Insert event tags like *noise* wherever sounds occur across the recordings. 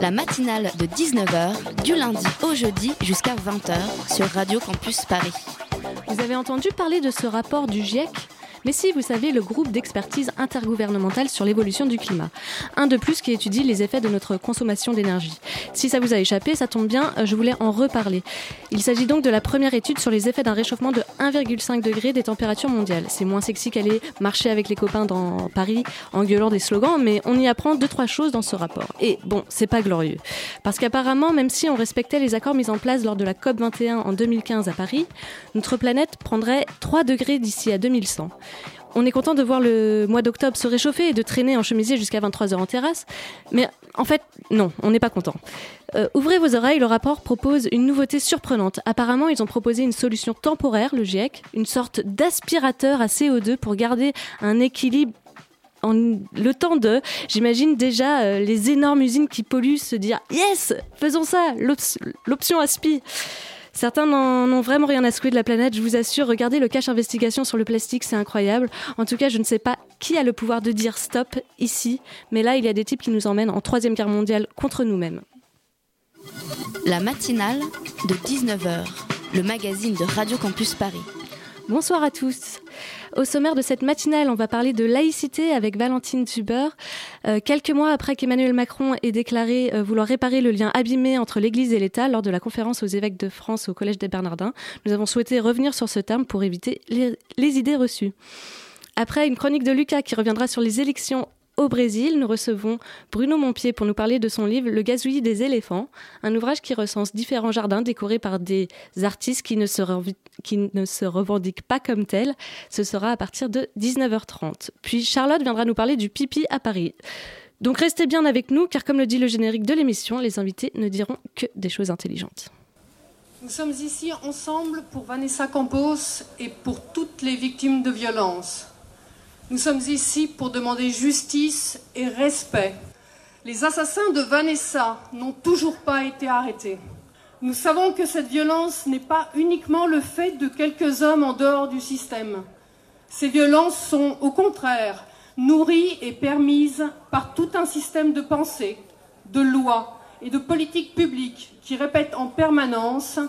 La matinale de 19h, du lundi au jeudi jusqu'à 20h sur Radio Campus Paris. Vous avez entendu parler de ce rapport du GIEC? Mais si, vous savez, le groupe d'expertise intergouvernementale sur l'évolution du climat. Un de plus qui étudie les effets de notre consommation d'énergie. Si ça vous a échappé, ça tombe bien, euh, je voulais en reparler. Il s'agit donc de la première étude sur les effets d'un réchauffement de 1,5 degré des températures mondiales. C'est moins sexy qu'aller marcher avec les copains dans Paris en gueulant des slogans, mais on y apprend deux, trois choses dans ce rapport. Et bon, c'est pas glorieux. Parce qu'apparemment, même si on respectait les accords mis en place lors de la COP21 en 2015 à Paris, notre planète prendrait 3 degrés d'ici à 2100. On est content de voir le mois d'octobre se réchauffer et de traîner en chemisier jusqu'à 23h en terrasse. Mais en fait, non, on n'est pas content. Euh, ouvrez vos oreilles, le rapport propose une nouveauté surprenante. Apparemment, ils ont proposé une solution temporaire, le GIEC, une sorte d'aspirateur à CO2 pour garder un équilibre en le temps de, j'imagine déjà euh, les énormes usines qui polluent se dire yes, faisons ça, l'option aspi. Certains n'en ont vraiment rien à secouer de la planète, je vous assure. Regardez le cache investigation sur le plastique, c'est incroyable. En tout cas, je ne sais pas qui a le pouvoir de dire stop ici, mais là, il y a des types qui nous emmènent en troisième guerre mondiale contre nous-mêmes. La matinale de 19h, le magazine de Radio Campus Paris. Bonsoir à tous. Au sommaire de cette matinale, on va parler de laïcité avec Valentine Zuber. Euh, quelques mois après qu'Emmanuel Macron ait déclaré euh, vouloir réparer le lien abîmé entre l'Église et l'État lors de la conférence aux évêques de France au Collège des Bernardins, nous avons souhaité revenir sur ce terme pour éviter les, les idées reçues. Après une chronique de Lucas qui reviendra sur les élections au Brésil, nous recevons Bruno Montpied pour nous parler de son livre Le gazouillis des éléphants, un ouvrage qui recense différents jardins décorés par des artistes qui ne se, revendiquent pas comme tels. Ce sera à partir de 19h30. Puis Charlotte viendra nous parler du pipi à Paris. Donc restez bien avec nous, car comme le dit le générique de l'émission, les invités ne diront que des choses intelligentes. Nous sommes ici ensemble pour Vanessa Campos et pour toutes les victimes de violences. Nous sommes ici pour demander justice et respect. Les assassins de Vanessa n'ont toujours pas été arrêtés. Nous savons que cette violence n'est pas uniquement le fait de quelques hommes en dehors du système. Ces violences sont au contraire nourries et permises par tout un système de pensée, de lois et de politiques publiques qui répètent en permanence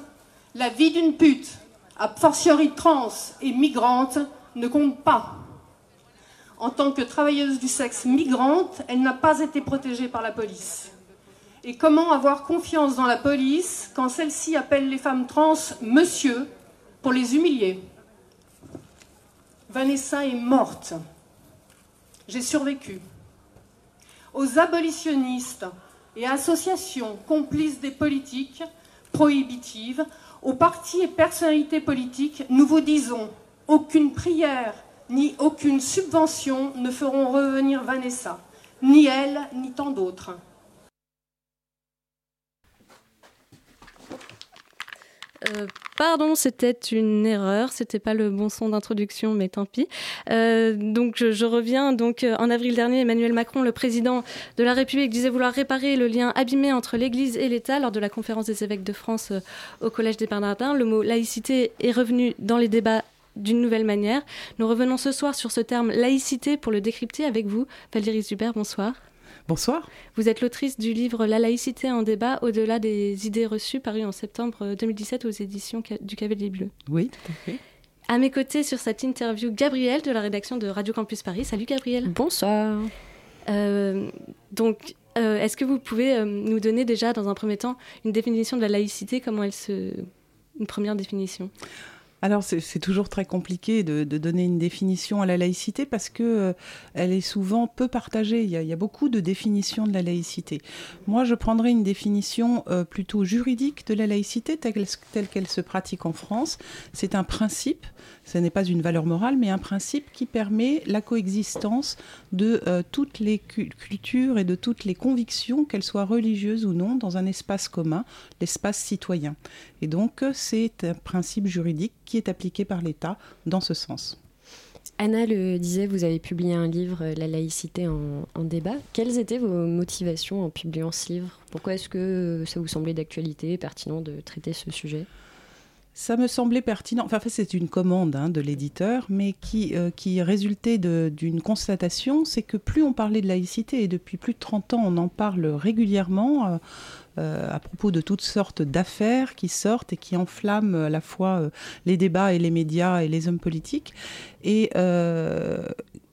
la vie d'une pute, a fortiori trans et migrante, ne compte pas. En tant que travailleuse du sexe migrante, elle n'a pas été protégée par la police. Et comment avoir confiance dans la police quand celle-ci appelle les femmes trans monsieur pour les humilier? Vanessa est morte. J'ai survécu. Aux abolitionnistes et associations complices des politiques prohibitives, aux partis et personnalités politiques, nous vous disons aucune prière ni aucune subvention ne feront revenir Vanessa, ni elle, ni tant d'autres. Euh, pardon, c'était une erreur, c'était pas le bon son d'introduction, mais tant pis. Euh, donc je, reviens. Donc euh, en avril dernier, Emmanuel Macron, le président de la République, disait vouloir réparer le lien abîmé entre l'Église et l'État lors de la conférence des évêques de France au Collège des Bernardins. Le mot laïcité est revenu dans les débats d'une nouvelle manière. Nous revenons ce soir sur ce terme laïcité pour le décrypter avec vous. Valérie Zuber, bonsoir. Bonsoir. Vous êtes l'autrice du livre La laïcité en débat au-delà des idées reçues, paru en septembre 2017 aux éditions du Cavalier Bleu. Oui, tout à fait. À mes côtés sur cette interview, Gabriel de la rédaction de Radio Campus Paris. Salut Gabriel. Bonsoir. Euh, donc, euh, est-ce que vous pouvez euh, nous donner déjà, dans un premier temps, une définition de la laïcité? Comment elle se. Une première définition? Alors c'est toujours très compliqué de, donner une définition à la laïcité parce que euh, elle est souvent peu partagée. Il y, a, beaucoup de définitions de la laïcité. Moi, je prendrais une définition euh, plutôt juridique de la laïcité telle qu'elle se pratique en France. C'est un principe ce n'est pas une valeur morale, mais un principe qui permet la coexistence de euh, toutes les cultures et de toutes les convictions, qu'elles soient religieuses ou non, dans un espace commun, l'espace citoyen. Et donc, c'est un principe juridique qui est appliqué par l'État dans ce sens. Anna le disait, vous avez publié un livre, La laïcité en, en débat. Quelles étaient vos motivations en publiant ce livre? Pourquoi est-ce que ça vous semblait d'actualité, pertinent de traiter ce sujet? Ça me semblait pertinent. Enfin, c'est une commande hein, de l'éditeur, mais qui, euh, qui résultait d'une constatation, c'est que plus on parlait de laïcité, et depuis plus de 30 ans, on en parle régulièrement, euh, euh, à propos de toutes sortes d'affaires qui sortent et qui enflamment à la fois les débats et les médias et les hommes politiques. Et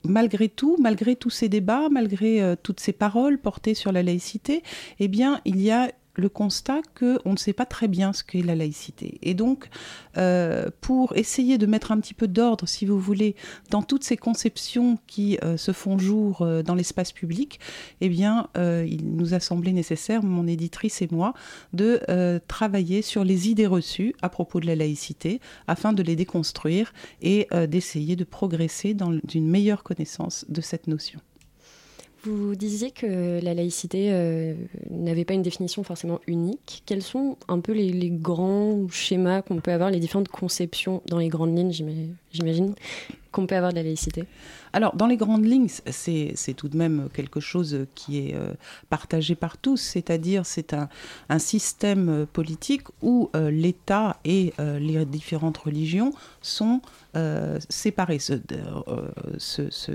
malgré tout, malgré tous ces débats, malgré toutes ces paroles portées sur la laïcité, eh bien, il y a le constat qu'on ne sait pas très bien ce qu'est la laïcité. Et donc, euh, pour essayer de mettre un petit peu d'ordre, si vous voulez, dans toutes ces conceptions qui euh, se font jour euh, dans l'espace public, eh bien, il nous a semblé nécessaire, mon éditrice et moi, de travailler sur les idées reçues à propos de la laïcité, afin de les déconstruire et d'essayer de progresser dans une meilleure connaissance de cette notion. Vous disiez que la laïcité euh, n'avait pas une définition forcément unique. Quels sont un peu les, grands schémas qu'on peut avoir, les différentes conceptions dans les grandes lignes, j'imagine, qu'on peut avoir de la laïcité? Alors, dans les grandes lignes, c'est tout de même quelque chose qui est euh, partagé par tous, c'est-à-dire c'est un, système politique où euh, l'État et euh, les différentes religions sont séparés, se, se, se,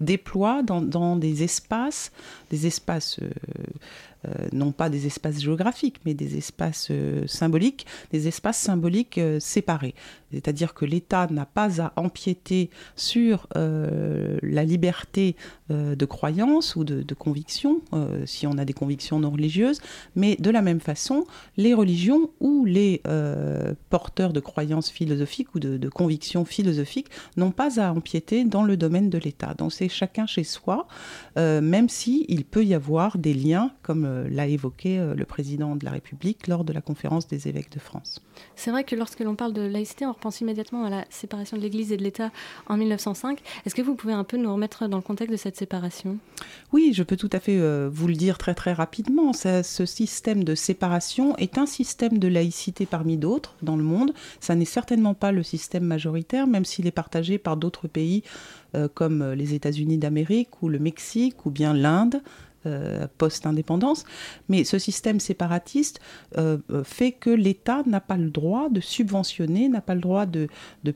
déploient dans, dans, des espaces, des espaces euh, non pas des espaces géographiques, mais des espaces euh, symboliques, des espaces symboliques euh, séparés. C'est-à-dire que l'État n'a pas à empiéter sur la liberté de croyance ou de, conviction, si on a des convictions non religieuses, mais de la même façon, les religions ou les porteurs de croyances philosophiques ou de, convictions philosophiques n'ont pas à empiéter dans le domaine de l'État. Donc c'est chacun chez soi, même si il peut y avoir des liens comme euh, l'a évoqué euh, le président de la République lors de la conférence des évêques de France. C'est vrai que lorsque l'on parle de laïcité, on repense immédiatement à la séparation de l'Église et de l'État en 1905. Est-ce que vous pouvez un peu nous remettre dans le contexte de cette séparation? Oui, je peux tout à fait euh, vous le dire très très rapidement. ce système de séparation est un système de laïcité parmi d'autres dans le monde. Ça n'est certainement pas le système majoritaire, même s'il est partagé par d'autres pays comme les États-Unis d'Amérique ou le Mexique ou bien l'Inde. Euh, post-indépendance. Mais ce système séparatiste euh, euh, fait que l'État n'a pas le droit de subventionner, n'a pas le droit de,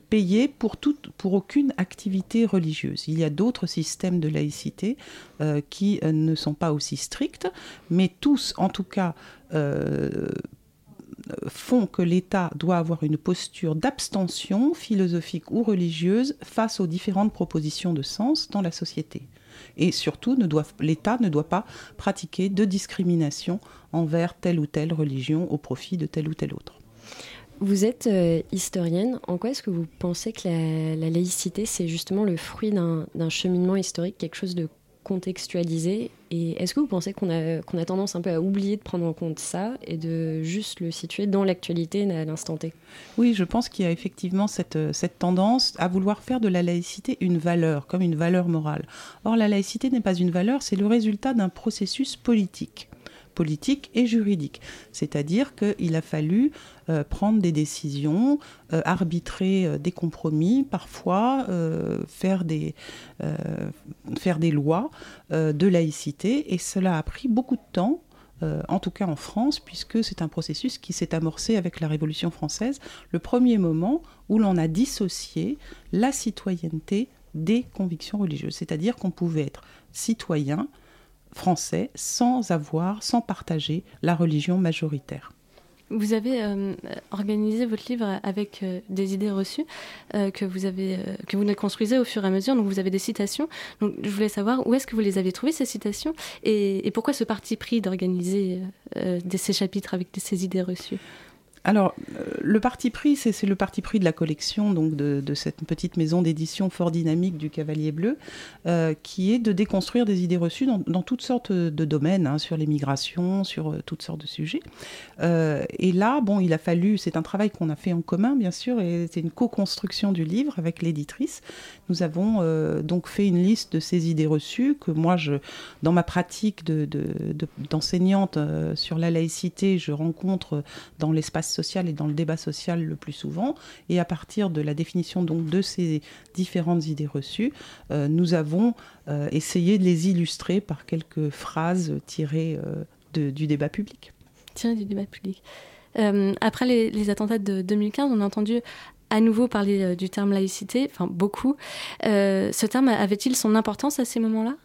payer pour, pour aucune activité religieuse. Il y a d'autres systèmes de laïcité qui ne sont pas aussi stricts, mais tous, en tout cas, font que l'État doit avoir une posture d'abstention philosophique ou religieuse face aux différentes propositions de sens dans la société. Et surtout, l'État ne doit pas pratiquer de discrimination envers telle ou telle religion au profit de telle ou telle autre. Vous êtes euh, historienne. En quoi est-ce que vous pensez que la laïcité, c'est justement le fruit d'un cheminement historique, quelque chose de contextualiser. Et est-ce que vous pensez qu'on a, qu'on a tendance un peu à oublier de prendre en compte ça et de juste le situer dans l'actualité à l'instant T? Oui, je pense qu'il y a effectivement cette, cette tendance à vouloir faire de la laïcité une valeur, comme une valeur morale. Or, la laïcité n'est pas une valeur, c'est le résultat d'un processus politique politique et juridique. C'est-à-dire qu'il a fallu euh, prendre des décisions, euh, arbitrer euh, des compromis, parfois faire, des, faire des lois de laïcité, et cela a pris beaucoup de temps. en tout cas en France, puisque c'est un processus qui s'est amorcé avec la Révolution française, le premier moment où l'on a dissocié la citoyenneté des convictions religieuses. C'est-à-dire qu'on pouvait être citoyen, français sans avoir, sans partager la religion majoritaire. Vous avez euh, organisé votre livre avec euh, des idées reçues euh, que vous avez que vous construisez au fur et à mesure. Donc vous avez des citations. Donc je voulais savoir où est-ce que vous les avez trouvées ces citations? Et, pourquoi ce parti pris d'organiser ces chapitres avec ces idées reçues? Alors, euh, le parti pris, c'est le parti pris de la collection donc de, cette petite maison d'édition fort dynamique du Cavalier Bleu, euh, qui est de déconstruire des idées reçues dans, toutes sortes de domaines, hein, sur l'immigration, sur euh, toutes sortes de sujets. et là, bon, il a fallu, c'est un travail qu'on a fait en commun, bien sûr, et c'est une co-construction du livre avec l'éditrice. Nous avons donc fait une liste de ces idées reçues que moi, je, dans ma pratique d'enseignante de, sur la laïcité, je rencontre dans l'espace social et dans le débat social le plus souvent. Et à partir de la définition donc de ces différentes idées reçues, euh, nous avons euh, essayé de les illustrer par quelques phrases tirées euh, du débat public. Tirées du débat public. après les, les, attentats de 2015, on a entendu à nouveau parler du terme laïcité, enfin beaucoup. ce terme avait-il son importance à ces moments-là?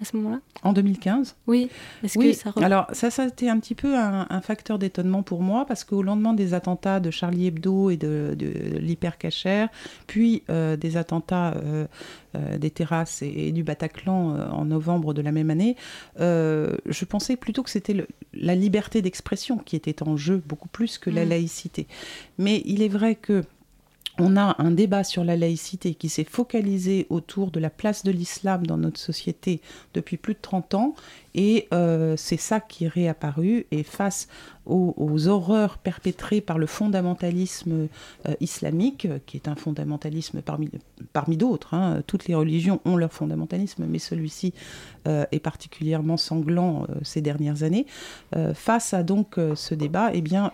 À ce moment-là En 2015 Oui. Est-ce que ça Alors, ça, ça a été un petit peu un, facteur d'étonnement pour moi, parce qu'au lendemain des attentats de Charlie Hebdo et de, de, l'hypercachère, puis euh, des attentats euh, euh, des terrasses et, du Bataclan en novembre de la même année, je pensais plutôt que c'était la liberté d'expression qui était en jeu, beaucoup plus que la mm. laïcité. Mais il est vrai que on a un débat sur la laïcité qui s'est focalisé autour de la place de l'islam dans notre société depuis plus de 30 ans et euh, c'est ça qui est réapparu. Et face aux, horreurs perpétrées par le fondamentalisme euh, islamique, qui est un fondamentalisme parmi, parmi d'autres, hein, toutes les religions ont leur fondamentalisme, mais celui-ci euh, est particulièrement sanglant ces dernières années. face à donc ce débat, eh bien,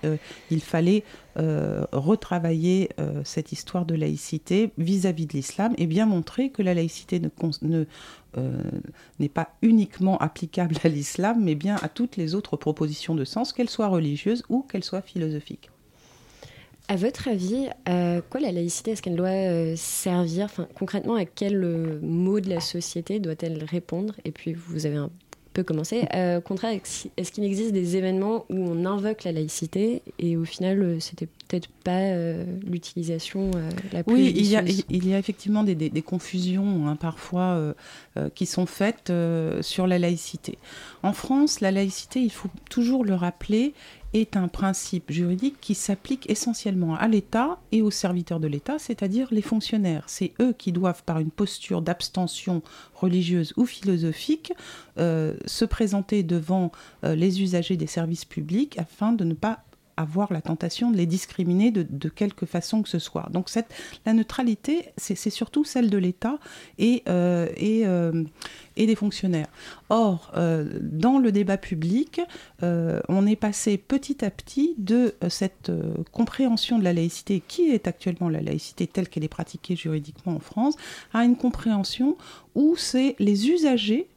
il fallait retravailler cette histoire de laïcité vis-à-vis de l'islam et bien montrer que la laïcité ne, ne euh, n'est pas uniquement applicable à l'islam, mais bien à toutes les autres propositions de sens, qu'elles soient religieuses ou qu'elles soient philosophiques. À votre avis, à quoi la laïcité est-ce qu'elle doit euh, servir enfin, Concrètement, à quel euh, mot de la société doit-elle répondre? Et puis, vous avez un peu commencé. au contraire, est-ce qu'il existe des événements où on invoque la laïcité et au final, c'était peut-être pas euh, l'utilisation euh, la plus Oui, il y, a, il y a effectivement des, des, confusions hein, parfois euh, qui sont faites sur la laïcité. En France, la laïcité, il faut toujours le rappeler, est un principe juridique qui s'applique essentiellement à l'État et aux serviteurs de l'État, c'est-à-dire les fonctionnaires. C'est eux qui doivent, par une posture d'abstention religieuse ou philosophique, se présenter devant les usagers des services publics afin de ne pas avoir la tentation de les discriminer de, quelque façon que ce soit. Donc la neutralité, c'est surtout celle de l'État et, euh, euh, des fonctionnaires. Or, euh, dans le débat public, on est passé petit à petit de cette compréhension de la laïcité, qui est actuellement la laïcité telle qu'elle est pratiquée juridiquement en France, à une compréhension où c'est les usagers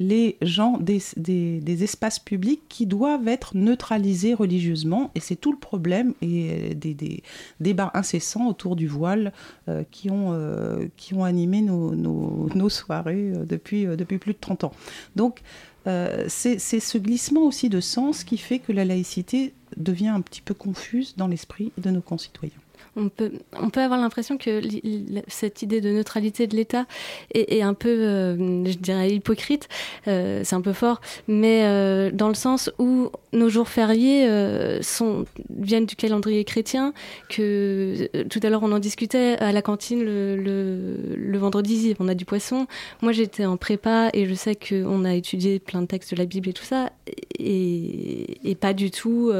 les gens des, des, espaces publics qui doivent être neutralisés religieusement. Et c'est tout le problème et des, débats incessants autour du voile euh, qui, ont, euh, qui ont animé nos, nos, soirées euh, depuis, depuis plus de 30 ans. Donc c'est ce glissement aussi de sens qui fait que la laïcité devient un petit peu confuse dans l'esprit de nos concitoyens on peut, avoir l'impression que cette idée de neutralité de l'État est, un peu, euh, je dirais, hypocrite. Euh, c'est un peu fort, mais euh, dans le sens où nos jours fériés viennent du calendrier chrétien, que tout à l'heure on en discutait à la cantine le, vendredi, on a du poisson. Moi j'étais en prépa et je sais qu'on a étudié plein de textes de la Bible et tout ça, et pas du tout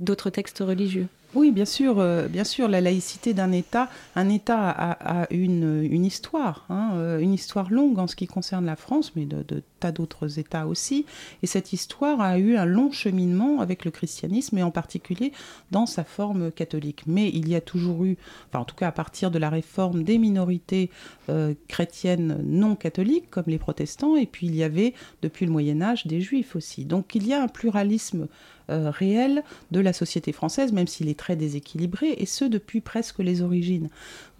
d'autres textes religieux. Oui, bien sûr, euh, bien sûr, la laïcité d'un État, un État a, une, histoire, hein, euh, une histoire longue en ce qui concerne la France, mais de, tas d'autres États aussi. Et cette histoire a eu un long cheminement avec le christianisme, et en particulier dans sa forme catholique. Mais il y a toujours eu, en tout cas à partir de la réforme des minorités euh, chrétiennes non catholiques, comme les protestants, et puis il y avait depuis le Moyen Âge des juifs aussi. Donc il y a un pluralisme euh, réel de la société française, même s'il est très déséquilibré, et ce depuis presque les origines.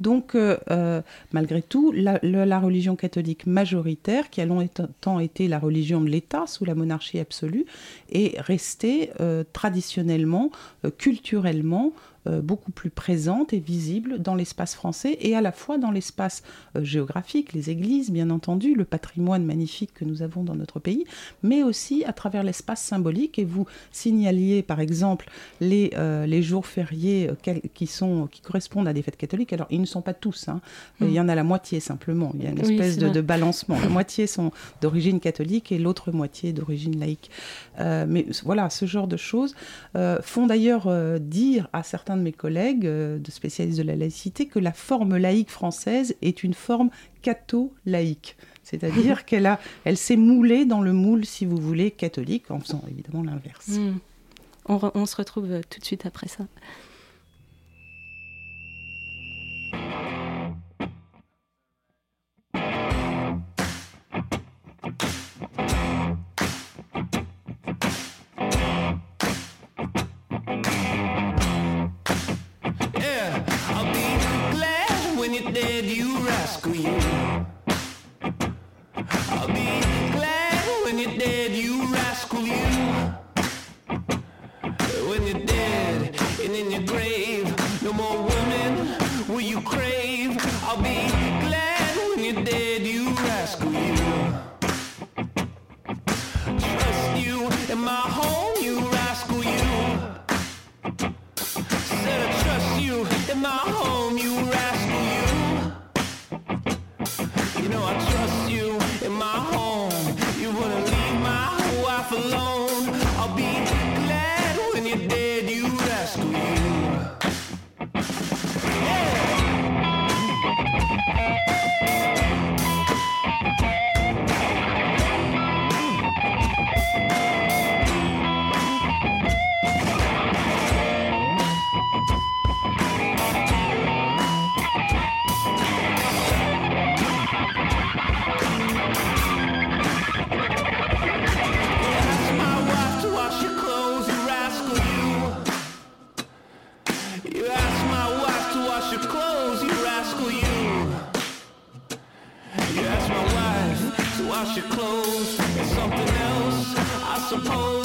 Donc, euh, euh, malgré tout, la, religion catholique majoritaire, qui a longtemps été la religion de l'État sous la monarchie absolue, est restée traditionnellement, culturellement, beaucoup plus présente et visible dans l'espace français et à la fois dans l'espace géographique, les églises, bien entendu, le patrimoine magnifique que nous avons dans notre pays, mais aussi à travers l'espace symbolique. Et vous signaliez, par exemple, les, les jours fériés qui, sont, qui correspondent à des fêtes catholiques. Alors, ils ne sont pas tous. Hein. Il y en a la moitié simplement. Il y a une espèce de, de, balancement. La moitié sont d'origine catholique et l'autre moitié d'origine laïque. Euh, mais voilà, ce genre de choses euh, font d'ailleurs euh, dire à certains de mes collègues de spécialistes de la laïcité que la forme laïque française est une forme catho-laïque. C'est-à-dire *laughs* qu'elle a, elle s'est moulée dans le moule, si vous voulez, catholique, en faisant évidemment l'inverse. Hmm. On, on se retrouve tout de suite après ça. your clothes, you rascal, you. You ask my wife to wash your clothes. It's something else, I suppose.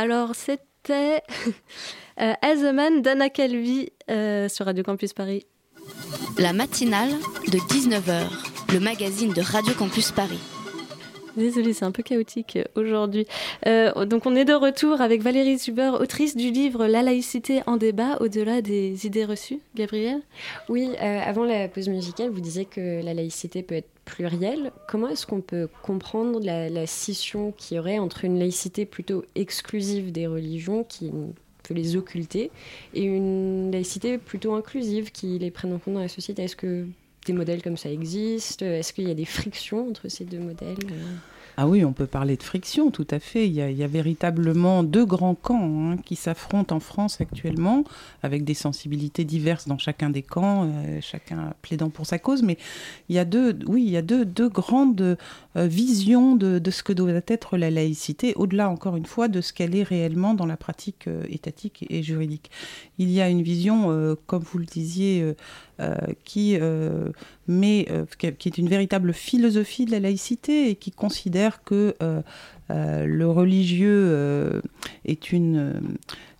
Alors, c'était *laughs* euh, As a Man d'Anna Calvi euh, sur Radio Campus Paris. La matinale de 19h, le magazine de Radio Campus Paris. Désolée, c'est un peu chaotique aujourd'hui. Euh, donc on est de retour avec Valérie Zuber, autrice du livre La laïcité en débat au-delà des idées reçues. Gabrielle? Oui, avant la pause musicale, vous disiez que la laïcité peut être pluriel, comment est-ce qu'on peut comprendre la, scission qu'il y aurait entre une laïcité plutôt exclusive des religions qui peut les occulter et une laïcité plutôt inclusive qui les prenne en compte dans la société? Est-ce que des modèles comme ça existent? Est-ce qu'il y a des frictions entre ces deux modèles ah oui, on peut parler de friction, tout à fait. Il y a, véritablement deux grands camps hein, qui s'affrontent en France actuellement, avec des sensibilités diverses dans chacun des camps, euh, chacun plaidant pour sa cause. Mais il y a deux, oui, il y a deux, deux grandes euh, visions de, ce que doit être la laïcité, au-delà, encore une fois, de ce qu'elle est réellement dans la pratique euh, étatique et juridique. Il y a une vision, comme vous le disiez, qui, met, qui est une véritable philosophie de la laïcité et qui considère que euh, euh, le religieux euh, est une,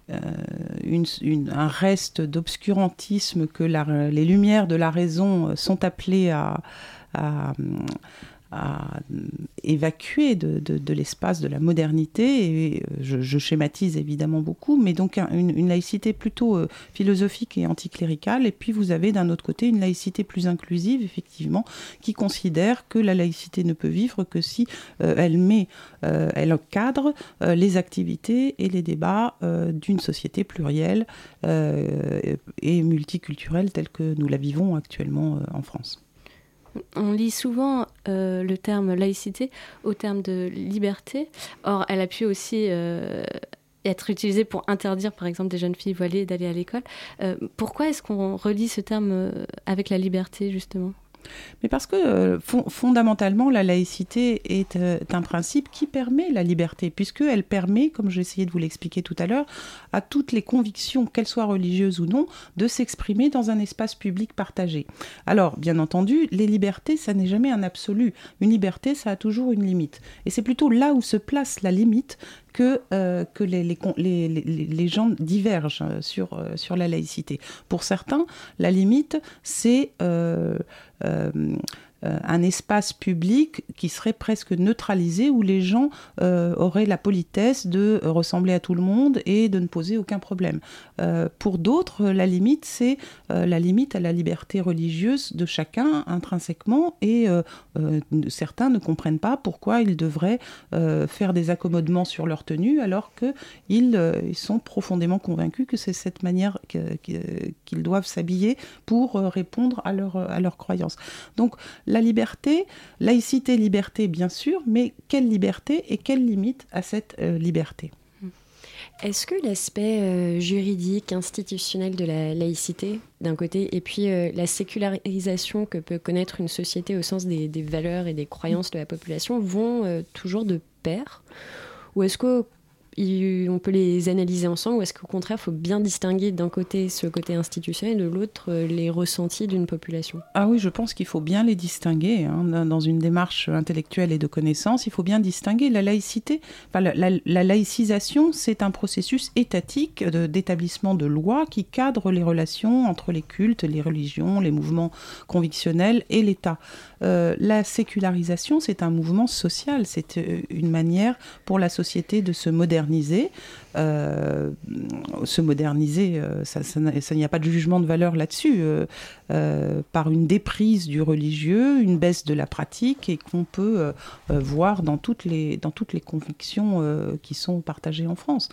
un reste d'obscurantisme que les lumières de la raison sont appelées à évacuer de, l'espace de la modernité. Et euh, je, schématise évidemment beaucoup, mais donc une, laïcité plutôt euh, philosophique et anticléricale. Et puis vous avez d'un autre côté une laïcité plus inclusive, effectivement, qui considère que la laïcité ne peut vivre que si euh, elle met, elle encadre les activités et les débats d'une société plurielle et multiculturelle telle que nous la vivons actuellement en France. On lit souvent euh, le terme laïcité au terme de liberté. Or, elle appuie aussi euh, être utilisé pour interdire, par exemple, des jeunes filles voilées d'aller à l'école. pourquoi est-ce qu'on relie ce terme avec la liberté, justement? Mais parce que euh, fondamentalement, la laïcité est euh, un principe qui permet la liberté, puisqu'elle permet, comme essayé de vous l'expliquer tout à l'heure, à toutes les convictions, qu'elles soient religieuses ou non, de s'exprimer dans un espace public partagé. Alors, bien entendu, les libertés, ça n'est jamais un absolu. Une liberté, ça a toujours une limite. Et c'est plutôt là où se place la limite que, euh, les, les, gens divergent sur, sur la laïcité. Pour certains, la limite, c'est euh, euh, un espace public qui serait presque neutralisé où les gens euh, auraient la politesse de ressembler à tout le monde et de ne poser aucun problème. pour d'autres, la limite, c'est la limite à la liberté religieuse de chacun intrinsèquement et certains ne comprennent pas pourquoi ils devraient faire des accommodements sur leur tenue alors qu'ils ils sont profondément convaincus que c'est cette manière qu'ils doivent s'habiller pour répondre à leur, à leur croyance. Donc la liberté, laïcité, liberté, bien sûr, mais quelle liberté et quelle limite à cette euh, liberté? Est-ce que l'aspect euh, juridique, institutionnel de la laïcité, d'un côté, et puis euh, la sécularisation que peut connaître une société au sens des, valeurs et des croyances de la population, vont toujours de pair? Ou est-ce on peut les analyser ensemble ou est-ce qu'au contraire, il faut bien distinguer d'un côté ce côté institutionnel et de l'autre euh, les ressentis d'une population? Ah oui, je pense qu'il faut bien les distinguer. Hein, dans une démarche intellectuelle et de connaissance, il faut bien distinguer la laïcité. la, laïcisation, c'est un processus étatique d'établissement de, lois qui cadre les relations entre les cultes, les religions, les mouvements convictionnels et l'État. Euh, la sécularisation, c'est un mouvement social, c'est euh, une manière pour la société de se moderniser. Euh, se moderniser, ça, il n'y a pas de jugement de valeur là-dessus, par une déprise du religieux, une baisse de la pratique et qu'on peut voir dans toutes les, dans toutes les convictions qui sont partagées en France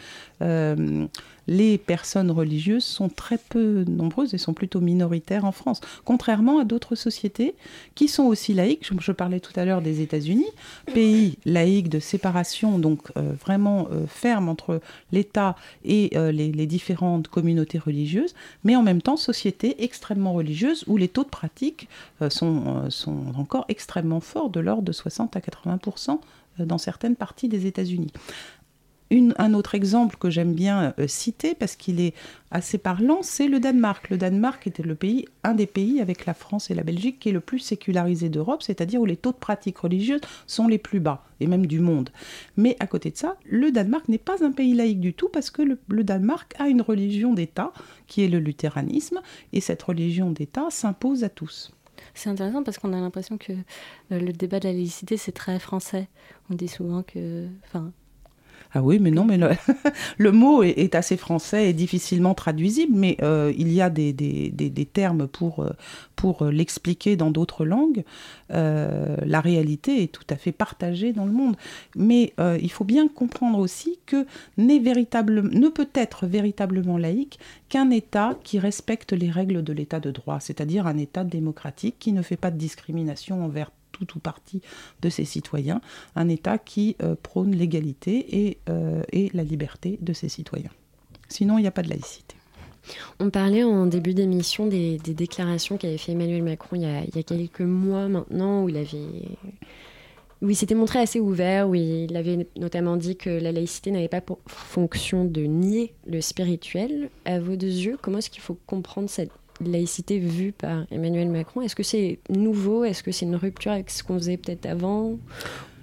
les personnes religieuses sont très peu nombreuses et sont plutôt minoritaires en France, contrairement à d'autres sociétés qui sont aussi laïques. Je, parlais tout à l'heure des États-Unis, pays laïque de séparation, donc euh, vraiment euh, ferme entre l'État et euh, les, différentes communautés religieuses, mais en même temps société extrêmement religieuse où les taux de pratique sont, sont encore extrêmement forts, de l'ordre de 60 à 80% dans certaines parties des États-Unis un autre exemple que j'aime bien euh, citer parce qu'il est assez parlant, c'est le Danemark. Le Danemark était le pays, un des pays avec la France et la Belgique qui est le plus sécularisé d'Europe, c'est-à-dire où les taux de pratique religieuse sont les plus bas, et même du monde. Mais à côté de ça, le Danemark n'est pas un pays laïque du tout parce que le, Danemark a une religion d'État qui est le luthéranisme, et cette religion d'État s'impose à tous. C'est intéressant parce qu'on a l'impression que euh, le débat de la laïcité, c'est très français. On dit souvent que, enfin, ah oui, mais non, mais le, *laughs* mot est, assez français et difficilement traduisible, mais euh, il y a des, termes pour, euh, euh, l'expliquer dans d'autres langues. la réalité est tout à fait partagée dans le monde. Mais il faut bien comprendre aussi que ne peut être véritablement laïque qu'un État qui respecte les règles de l'État de droit, c'est-à-dire un État démocratique qui ne fait pas de discrimination envers tout ou partie de ses citoyens, un État qui euh, prône l'égalité euh, et, la liberté de ses citoyens. Sinon, il n'y a pas de laïcité. On parlait en début d'émission des, déclarations qu'avait fait Emmanuel Macron il y, a, quelques mois maintenant, où il avait où il s'était montré assez ouvert, où il avait notamment dit que la laïcité n'avait pas pour fonction de nier le spirituel. À vos deux yeux, comment est-ce qu'il faut comprendre cette laïcité vue par Emmanuel Macron. Est-ce que c'est nouveau? Est-ce que c'est une rupture avec ce qu'on faisait peut-être avant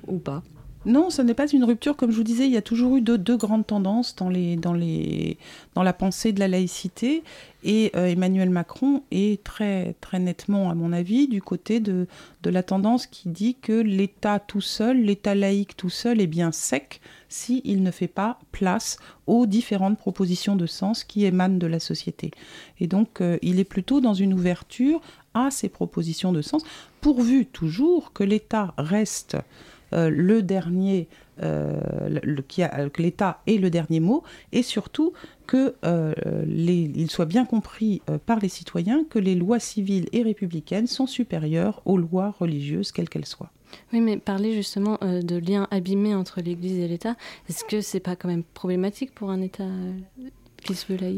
ou pas? Non, ce n'est pas une rupture. Comme je vous disais, il y a toujours eu deux, grandes tendances dans, la pensée de la laïcité. Et euh, Emmanuel Macron est très, très nettement, à mon avis, du côté de, de la tendance qui dit que l'État tout seul, l'État laïque tout seul est bien sec s'il ne fait pas place aux différentes propositions de sens qui émanent de la société. Et donc, euh, il est plutôt dans une ouverture à ces propositions de sens, pourvu toujours que l'État reste euh, le dernier, euh, que l'État ait le dernier mot, et surtout euh, soit bien compris par les citoyens que les lois civiles et républicaines sont supérieures aux lois religieuses, quelles qu'elles soient. Oui, mais parler justement euh, de liens abîmés entre l'Église et l'État, est-ce que c'est pas quand même problématique pour un État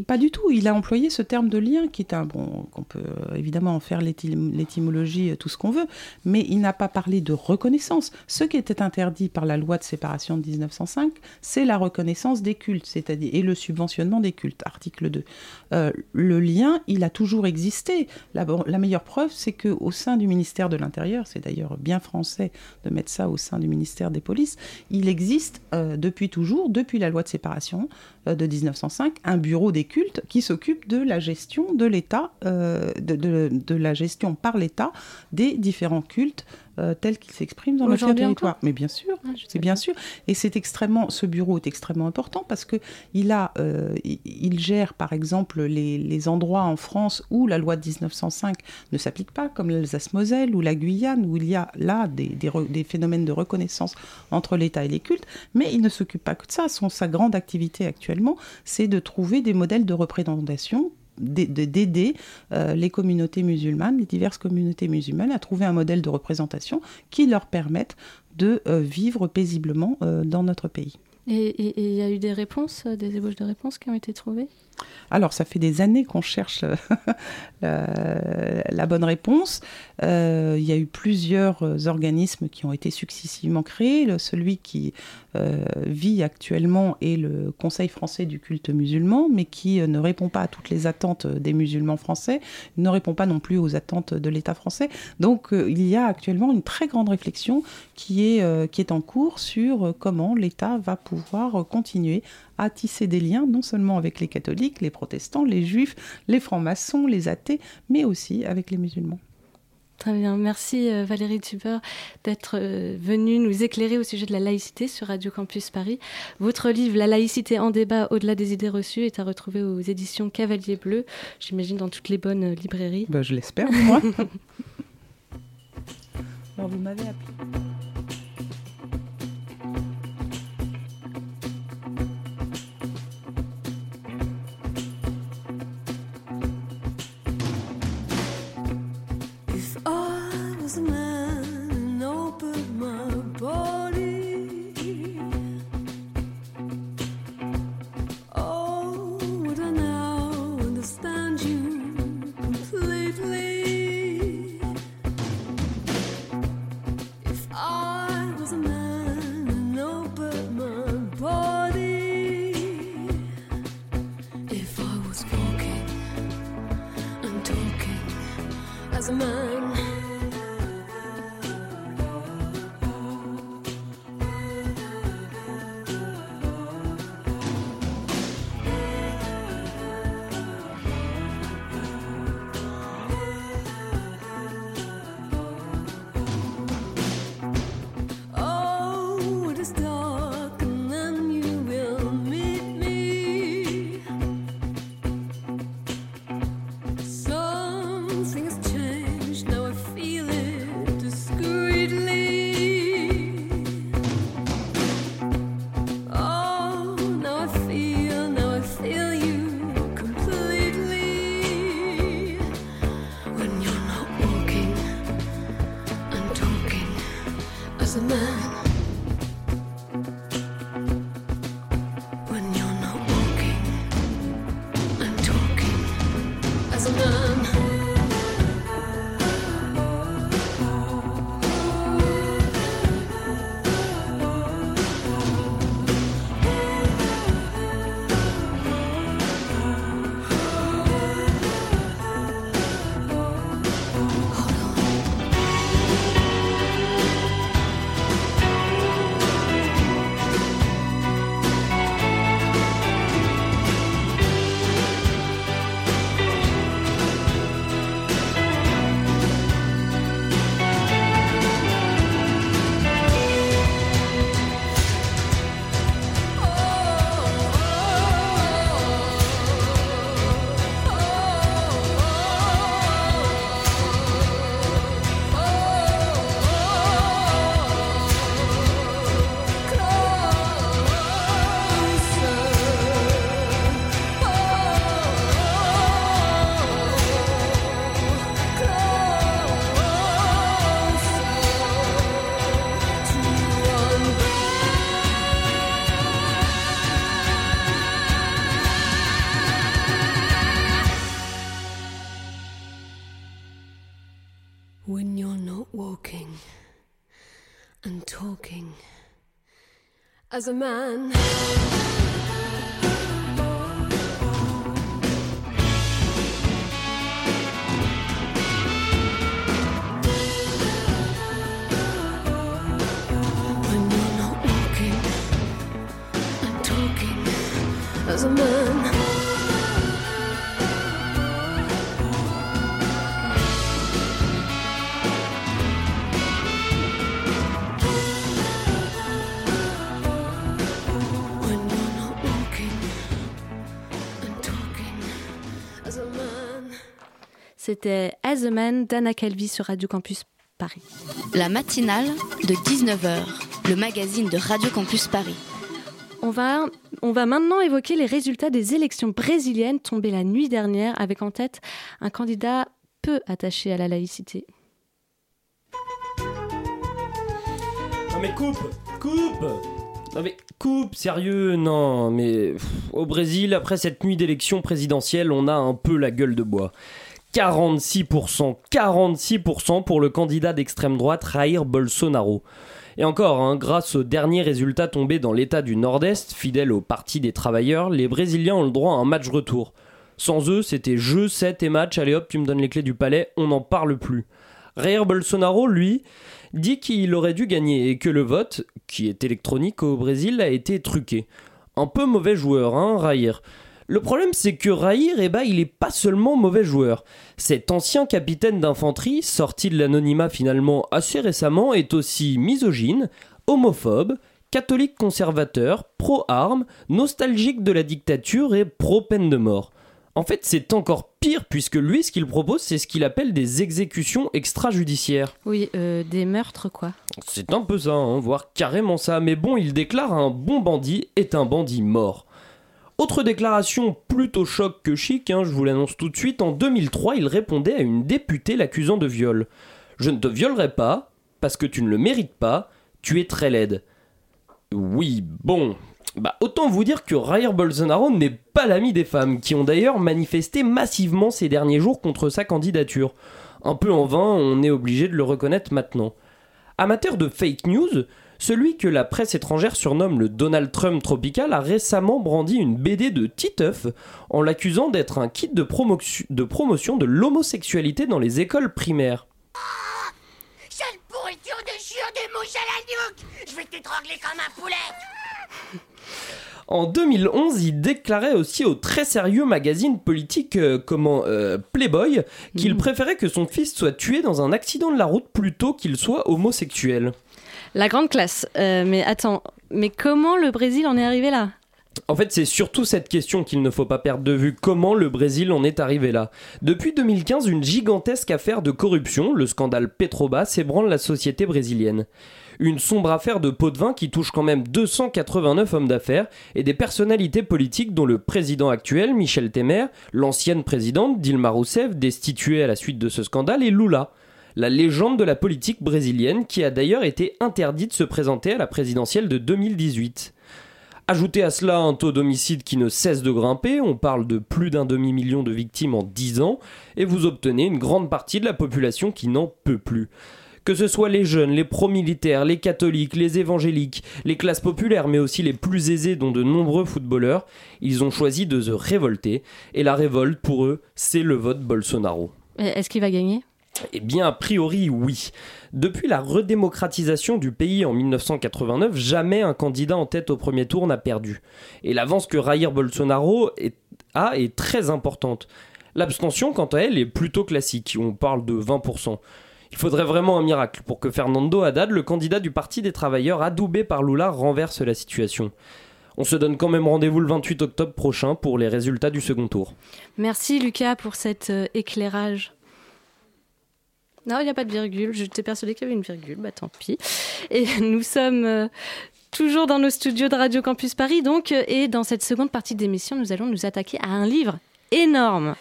Pas du tout. Il a employé ce terme de lien qui est un bon qu'on peut euh, évidemment en faire l'étym- l'étymologie euh, tout ce qu'on veut, mais il n'a pas parlé de reconnaissance. Ce qui était interdit par la loi de séparation de 1905, c'est la reconnaissance des cultes, c'est-à-dire et le subventionnement des cultes, article 2. Euh, le lien, il a toujours existé. La, meilleure preuve, c'est que au sein du ministère de l'Intérieur, c'est d'ailleurs bien français de mettre ça au sein du ministère des Polices, il existe depuis toujours, depuis la loi de séparation de 1905, un bureau des cultes qui s'occupe de la gestion de l'État, euh, de la gestion par l'État des différents cultes euh, tels qu'ils s'expriment dans notre territoire. Mais bien sûr, Ah, c'est bien sûr. Et c'est extrêmement, ce bureau est extrêmement important parce que il a, euh, il, il gère par exemple les, les endroits en France où la loi de 1905 ne s'applique pas, comme l'Alsace-Moselle ou la Guyane, où il y a là des, des phénomènes de reconnaissance entre l'État et les cultes. Mais il ne s'occupe pas que de ça. Son, sa grande activité actuellement, c'est de trouver des modèles de représentation d'aider euh, les communautés musulmanes, les diverses communautés musulmanes, à trouver un modèle de représentation qui leur permette de euh, vivre paisiblement euh, dans notre pays. Et il y a eu des réponses, des ébauches de réponses qui ont été trouvées? Alors, ça fait des années qu'on cherche la, *laughs* la bonne réponse. Euh, il y a eu plusieurs euh, organismes qui ont été successivement créés. Celui qui euh, vit actuellement est le Conseil français du culte musulman, mais qui ne répond pas à toutes les attentes des musulmans français, ne répond pas non plus aux attentes de l'État français. Donc, il y a actuellement une très grande réflexion qui est, en cours sur comment l'État va pouvoir continuer à tisser des liens non seulement avec les catholiques, les protestants, les juifs, les francs-maçons, les athées, mais aussi avec les musulmans. Très bien, merci euh, Valérie Tuber d'être euh, venue nous éclairer au sujet de la laïcité sur Radio Campus Paris. Votre livre La laïcité en débat au-delà des idées reçues est à retrouver aux éditions Cavalier Bleu, j'imagine dans toutes les bonnes euh, librairies. Ben, je l'espère, moi. *laughs* Alors, vous m'avez appelé. and talking as a man. C'était As a Man d'Anna Calvi sur Radio Campus Paris. La matinale de 19h, le magazine de Radio Campus Paris. On va, on va maintenant évoquer les résultats des élections brésiliennes tombées la nuit dernière avec en tête un candidat peu attaché à la laïcité. Non mais coupe Coupe Non mais coupe, sérieux, non, mais pff, au Brésil, après cette nuit d'élection présidentielle, on a un peu la gueule de bois. 46%, 46% pour le candidat d'extrême droite Jair Bolsonaro. Et encore, hein, grâce aux derniers résultats tombés dans l'état du Nord-Est, fidèle au Parti des Travailleurs, les Brésiliens ont le droit à un match retour. Sans eux, c'était jeu, 7 et match, allez hop, tu me donnes les clés du palais, on n'en parle plus. Jair Bolsonaro, lui, dit qu'il aurait dû gagner et que le vote, qui est électronique au Brésil, a été truqué. Un peu mauvais joueur, hein. Le problème, c'est que Raïr, eh ben, il est pas seulement mauvais joueur. Cet ancien capitaine d'infanterie, sorti de l'anonymat finalement assez récemment, est aussi misogyne, homophobe, catholique conservateur, pro-armes, nostalgique de la dictature et pro-peine de mort. En fait, c'est encore pire puisque lui, ce qu'il propose, c'est ce qu'il appelle des exécutions extrajudiciaires. Oui, euh, des meurtres, quoi. C'est un peu ça, hein, voire carrément ça. Mais bon, il déclare un bon bandit est un bandit mort. Autre déclaration plutôt choc que chic, hein, je vous l'annonce tout de suite, en 2003, il répondait à une députée l'accusant de viol. Je ne te violerai pas, parce que tu ne le mérites pas, tu es très laide. Oui, bon. Bah, autant vous dire que Jair Bolsonaro n'est pas l'ami des femmes, qui ont d'ailleurs manifesté massivement ces derniers jours contre sa candidature. Un peu en vain, on est obligé de le reconnaître maintenant. Amateur de fake news, celui que la presse étrangère surnomme le Donald Trump tropical a récemment brandi une BD de Titeuf en l'accusant d'être un kit de, promotion- de promotion de l'homosexualité dans les écoles primaires. Sale pourriture de chiure de mouche à la nuque Je vais t'étrangler comme un poulet En 2011, il déclarait aussi au très sérieux magazine politique euh, comment euh, Playboy qu'il préférait que son fils soit tué dans un accident de la route plutôt qu'il soit homosexuel. La grande classe. Euh, mais attends, mais comment le Brésil en est arrivé là? En fait, c'est surtout cette question qu'il ne faut pas perdre de vue. Comment le Brésil en est arrivé là? Depuis 2015, une gigantesque affaire de corruption, le scandale Petrobras, ébranle la société brésilienne. Une sombre affaire de pot de vin qui touche quand même 289 hommes d'affaires et des personnalités politiques dont le président actuel, Michel Temer, l'ancienne présidente Dilma Rousseff, destituée à la suite de ce scandale, et Lula, la légende de la politique brésilienne qui a d'ailleurs été interdit de se présenter à la présidentielle de 2018. Ajoutez à cela un taux d'homicide qui ne cesse de grimper, on parle de plus d'un demi-million de victimes en 10 ans, et vous obtenez une grande partie de la population qui n'en peut plus. Que ce soit les jeunes, les pro-militaires, les catholiques, les évangéliques, les classes populaires, mais aussi les plus aisés, dont de nombreux footballeurs, ils ont choisi de se révolter, et la révolte, pour eux, c'est le vote Bolsonaro. Est-ce qu'il va gagner? Eh bien, a priori, oui. Depuis la redémocratisation du pays en 1989, jamais un candidat en tête au premier tour n'a perdu. Et l'avance que Jair Bolsonaro a est très importante. L'abstention, quant à elle, est plutôt classique. On parle de 20%. Il faudrait vraiment un miracle pour que Fernando Haddad, le candidat du Parti des Travailleurs adoubé par Lula, renverse la situation. On se donne quand même rendez-vous le 28 octobre prochain pour les résultats du second tour. Merci Lucas pour cet euh, éclairage. Non, il n'y a pas de virgule. J'étais persuadée qu'il y avait une virgule. Bah tant pis. Et nous sommes euh, toujours dans nos studios de Radio Campus Paris, donc. euh, Et dans cette seconde partie d'émission, nous allons nous attaquer à un livre énorme,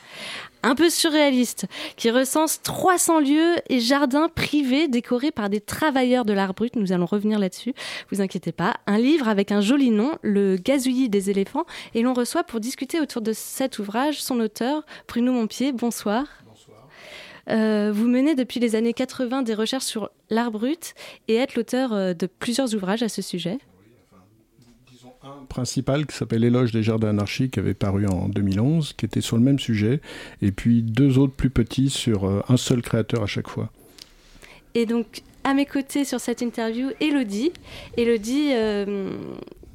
un peu surréaliste, qui recense 300 lieux et jardins privés décorés par des travailleurs de l'art brut. Nous allons revenir là-dessus. Vous inquiétez pas. Un livre avec un joli nom, Le gazouillis des éléphants. Et l'on reçoit pour discuter autour de cet ouvrage son auteur, Bruno Montpied. Bonsoir. Euh, vous menez depuis les années 80 des recherches sur l'art brut et êtes l'auteur euh, de plusieurs ouvrages à ce sujet. principal qui s'appelle L'éloge des jardins anarchiques, qui avait paru en 2011, qui était sur le même sujet, et puis deux autres plus petits sur euh, un seul créateur à chaque fois. Et donc, à mes côtés sur cette interview, Elodie. Elodie, euh,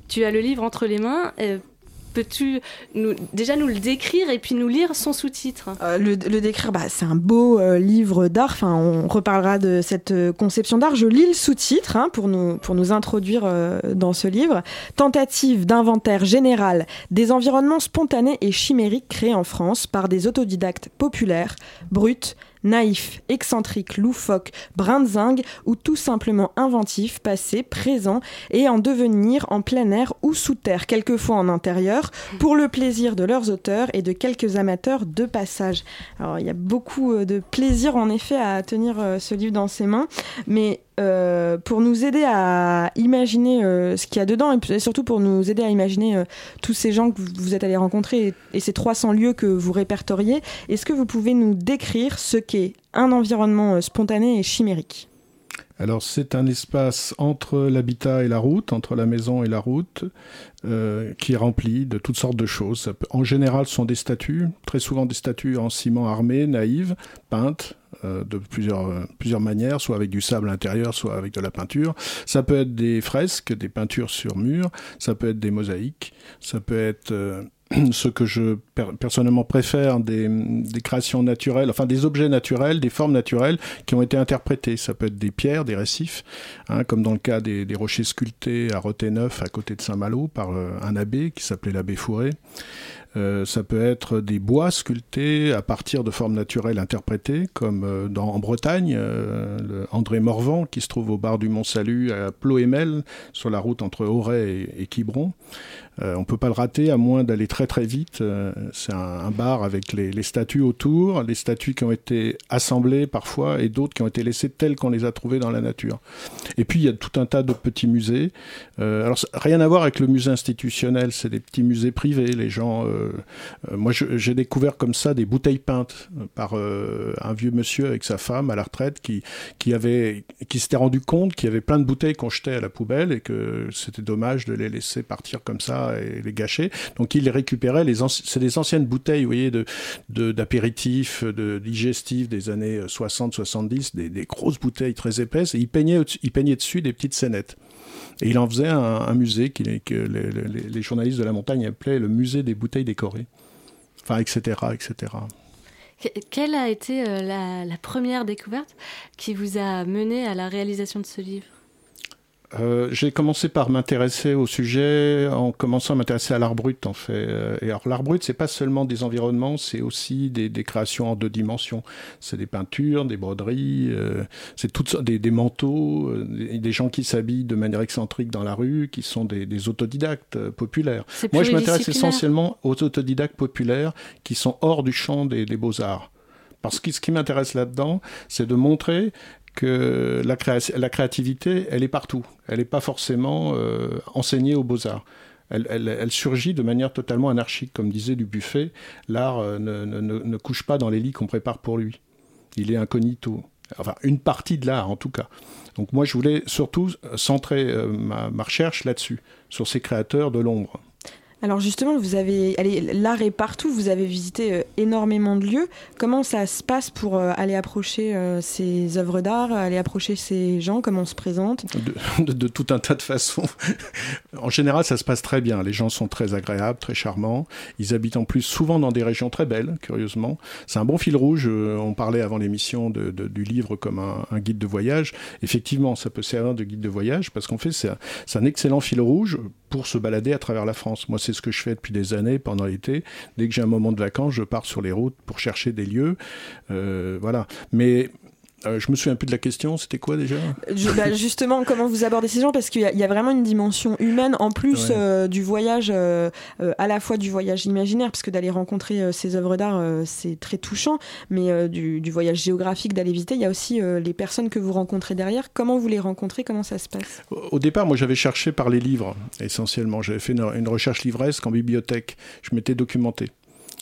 tu as le livre entre les mains. Euh, Peux-tu déjà nous le décrire et puis nous lire son sous-titre? Euh, le, décrire, bah, c'est un beau euh, livre d'art. Enfin, on reparlera de cette euh, conception d'art. Je lis le sous-titre hein, pour, nous, pour nous introduire dans ce livre. Tentative d'inventaire général des environnements spontanés et chimériques créés en France par des autodidactes populaires, bruts, naïfs, excentriques, loufoques, brinzingues ou tout simplement inventifs, passés, présents et en devenir en plein air ou sous terre, quelquefois en intérieur, pour le plaisir de leurs auteurs et de quelques amateurs de passage. Alors il y a beaucoup euh, de plaisir en effet à tenir euh, ce livre dans ses mains, mais euh, pour nous aider à imaginer euh, ce qu'il y a dedans et surtout pour nous aider à imaginer euh, tous ces gens que vous- êtes allés rencontrer et, ces 300 lieux que vous répertoriez, est-ce que vous pouvez nous décrire ce qu'est un environnement spontané et chimérique? Alors c'est un espace entre l'habitat et la route, entre la maison et la route, qui est rempli de toutes sortes de choses. En général, ce sont des statues, très souvent des statues en ciment armé, naïves, peintes. Euh, de plusieurs, euh, plusieurs manières, soit avec du sable à l'intérieur, soit avec de la peinture. Ça peut être des fresques, des peintures sur mur, ça peut être des mosaïques, ça peut être euh, *clears throat* ce que je per- personnellement préfère des, des créations naturelles, enfin des objets naturels, des formes naturelles qui ont été interprétées. Ça peut être des pierres, des récifs, hein, comme dans le cas des, des rochers sculptés à Roténeuf, à côté de Saint-Malo, par un abbé qui s'appelait l'abbé Fourré. Euh, ça peut être des bois sculptés à partir de formes naturelles interprétées, comme euh, en Bretagne, euh, André Morvan, qui se trouve au bar du Mont-Salut à Ploémel, sur la route entre Auray et Quiberon. Euh, on peut pas le rater à moins d'aller très très vite. Euh, c'est un, bar avec les, statues autour, les statues qui ont été assemblées parfois et d'autres qui ont été laissées telles qu'on les a trouvées dans la nature. Et puis il y a tout un tas de petits musées. Euh, alors rien à voir avec le musée institutionnel, c'est des petits musées privés. Les gens, euh, moi j'ai découvert comme ça des bouteilles peintes par un vieux monsieur avec sa femme à la retraite qui qui avait qui s'était rendu compte qu'il y avait plein de bouteilles qu'on jetait à la poubelle et que c'était dommage de les laisser partir comme ça et les gâcher. Donc il récupérait. Les c'est des anciennes bouteilles, vous voyez, de d'apéritifs, de, digestifs des années 60-70, des, des grosses bouteilles très épaisses. Et il peignait il peignait dessus des petites scénettes. Et il en faisait un, musée que les, journalistes de la montagne appelaient le musée des bouteilles décorées. Enfin, etc., etc. Que- Quelle a été euh, la première découverte qui vous a mené à la réalisation de ce livre? Euh, j'ai commencé par m'intéresser au sujet en commençant à m'intéresser à l'art brut en fait. Euh, Et alors l'art brut c'est pas seulement des environnements, c'est aussi des, des créations en deux dimensions. C'est des peintures, des broderies, euh, c'est toutes des, des manteaux, euh, des, des gens qui s'habillent de manière excentrique dans la rue, qui sont des, des autodidactes populaires. Moi je m'intéresse essentiellement aux autodidactes populaires qui sont hors du champ des, des beaux arts. Parce que ce qui m'intéresse là-dedans, c'est de montrer que la, créa- la créativité, elle est partout. Elle n'est pas forcément euh, enseignée aux beaux-arts. Elle, surgit de manière totalement anarchique. Comme disait Dubuffet, l'art euh, ne, couche pas dans les lits qu'on prépare pour lui. Il est incognito. Enfin, une partie de l'art, en tout cas. Donc moi, je voulais surtout euh, centrer ma recherche là-dessus, sur ces créateurs de l'ombre. Alors justement, vous avez, allez, l'art est partout, vous avez visité euh, énormément de lieux. Comment ça se passe pour euh, aller approcher euh, ces œuvres d'art, aller approcher ces gens, comment on se présente? De, tout un tas de façons. *laughs* en général, ça se passe très bien. Les gens sont très agréables, très charmants. Ils habitent en plus souvent dans des régions très belles, curieusement. C'est un bon fil rouge. On parlait avant l'émission du livre comme un, guide de voyage. Effectivement, ça peut servir de guide de voyage parce qu'en fait, c'est un excellent fil rouge pour se balader à travers la France. Moi, c'est ce que je fais depuis des années pendant l'été. Dès que j'ai un moment de vacances, je pars sur les routes pour chercher des lieux. Euh, voilà. Mais euh, je me souviens plus de la question. C'était quoi déjà? Je- bah, *laughs* justement, comment vous abordez ces gens? Parce qu'il y, a- il y a vraiment une dimension humaine en plus Ouais. euh, du voyage, euh, à la fois du voyage imaginaire, parce que d'aller rencontrer ces œuvres d'art, c'est très touchant, mais du, du voyage géographique, d'aller visiter, il y a aussi les personnes que vous rencontrez derrière. Comment vous les rencontrez? Comment ça se passe? Au départ, moi, j'avais cherché par les livres, essentiellement. J'avais fait une, une recherche livresque en bibliothèque. Je m'étais documenté.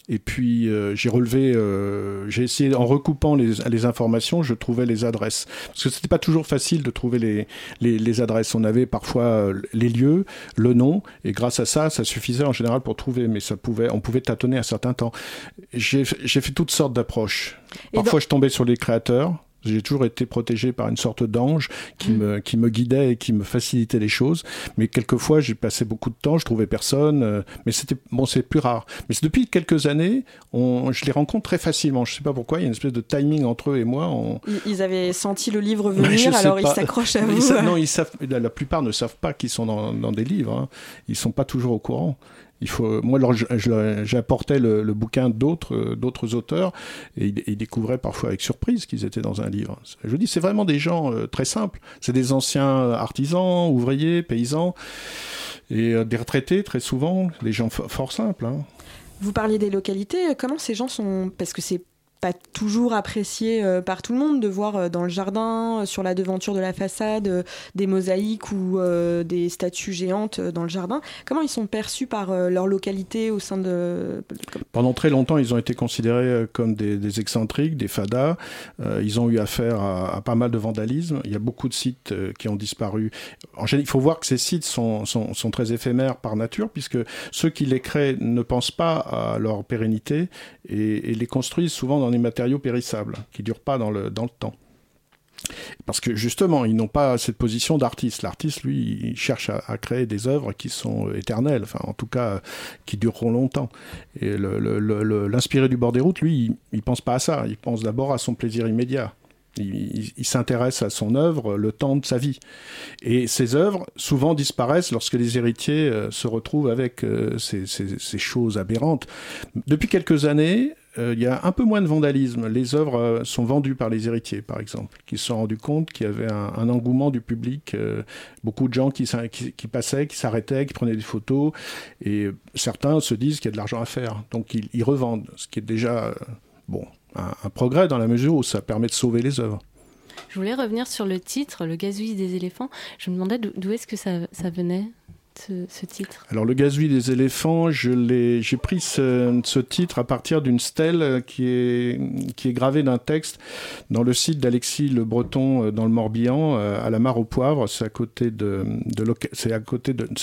Et puis euh, j'ai relevé, euh, j'ai essayé en recoupant les, les informations, je trouvais les adresses. Parce que c'était pas toujours facile de trouver les, les, les adresses. On avait parfois euh, les lieux, le nom, et grâce à ça, ça suffisait en général pour trouver. Mais ça pouvait, on pouvait tâtonner un certain temps. J'ai j'ai fait toutes sortes d'approches. Parfois, dans- je tombais sur les créateurs. J'ai toujours été protégé par une sorte d'ange qui, me, qui me guidait et qui me facilitait les choses. Mais quelquefois, j'ai passé beaucoup de temps, je trouvais personne. euh, mais c'était bon, c'est plus rare. Mais depuis quelques années, on, je les rencontre très facilement. Je sais pas pourquoi. Il y a une espèce de timing entre eux et moi. On, Ils- Ils avaient senti le livre venir, alors ils s'accrochent à vous. ils savent- non, ils savent, la, la plupart ne savent pas qu'ils sont dans, dans des livres. Hein. Ils sont pas toujours au courant. Il faut, moi, j'apportais le, bouquin d'autres, euh, d'autres auteurs et ils, découvraient parfois avec surprise qu'ils étaient dans un livre. Je vous dis, c'est vraiment des gens euh, très simples. C'est des anciens artisans, ouvriers, paysans et euh, des retraités très souvent, des gens fo- fort simples. hein. Vous parliez des localités, comment ces gens sont... Parce que c'est pas toujours apprécié euh, par tout le monde de voir euh, dans le jardin, euh, sur la devanture de la façade, des mosaïques ou des statues géantes dans le jardin. Comment ils sont perçus par leur localité au sein de... Pendant très longtemps, ils ont été considérés comme des, excentriques, des fadas. Ils ont eu affaire à, pas mal de vandalisme. Il y a beaucoup de sites qui ont disparu. En général, il faut voir que ces sites sont, sont, sont très éphémères par nature, puisque ceux qui les créent ne pensent pas à leur pérennité et, et les construisent souvent dans matériaux périssables, qui durent pas dans le, dans le temps. Parce que justement, ils n'ont pas cette position d'artiste. L'artiste, lui, cherche à, créer des œuvres qui sont éternelles, enfin, en tout cas, qui dureront longtemps. Et l'inspiré du bord des routes, lui, il, pense pas à ça. Il pense d'abord à son plaisir immédiat. Il, s'intéresse à son œuvre le temps de sa vie. Et ces œuvres, souvent, disparaissent lorsque les héritiers euh, se retrouvent avec euh, ces, choses aberrantes. Depuis quelques années, il y a un peu moins de vandalisme. Les œuvres euh, sont vendues par les héritiers, par exemple, qui se sont rendus compte qu'il y avait un, engouement du public, euh, beaucoup de gens qui, passaient, qui s'arrêtaient, qui prenaient des photos, et certains se disent qu'il y a de l'argent à faire, donc ils, revendent, ce qui est déjà euh, bon un, progrès dans la mesure où ça permet de sauver les œuvres. Je voulais revenir sur le titre, le gazouillis des éléphants. Je me demandais d'où est-ce que ça venait, titre? Alors le gazouillis des éléphants, j'ai pris ce, titre à partir d'une stèle euh, qui est, gravée d'un texte dans le site d'Alexis Le Breton euh, dans le Morbihan, euh, à la Mare aux Poivres. C'est à côté de,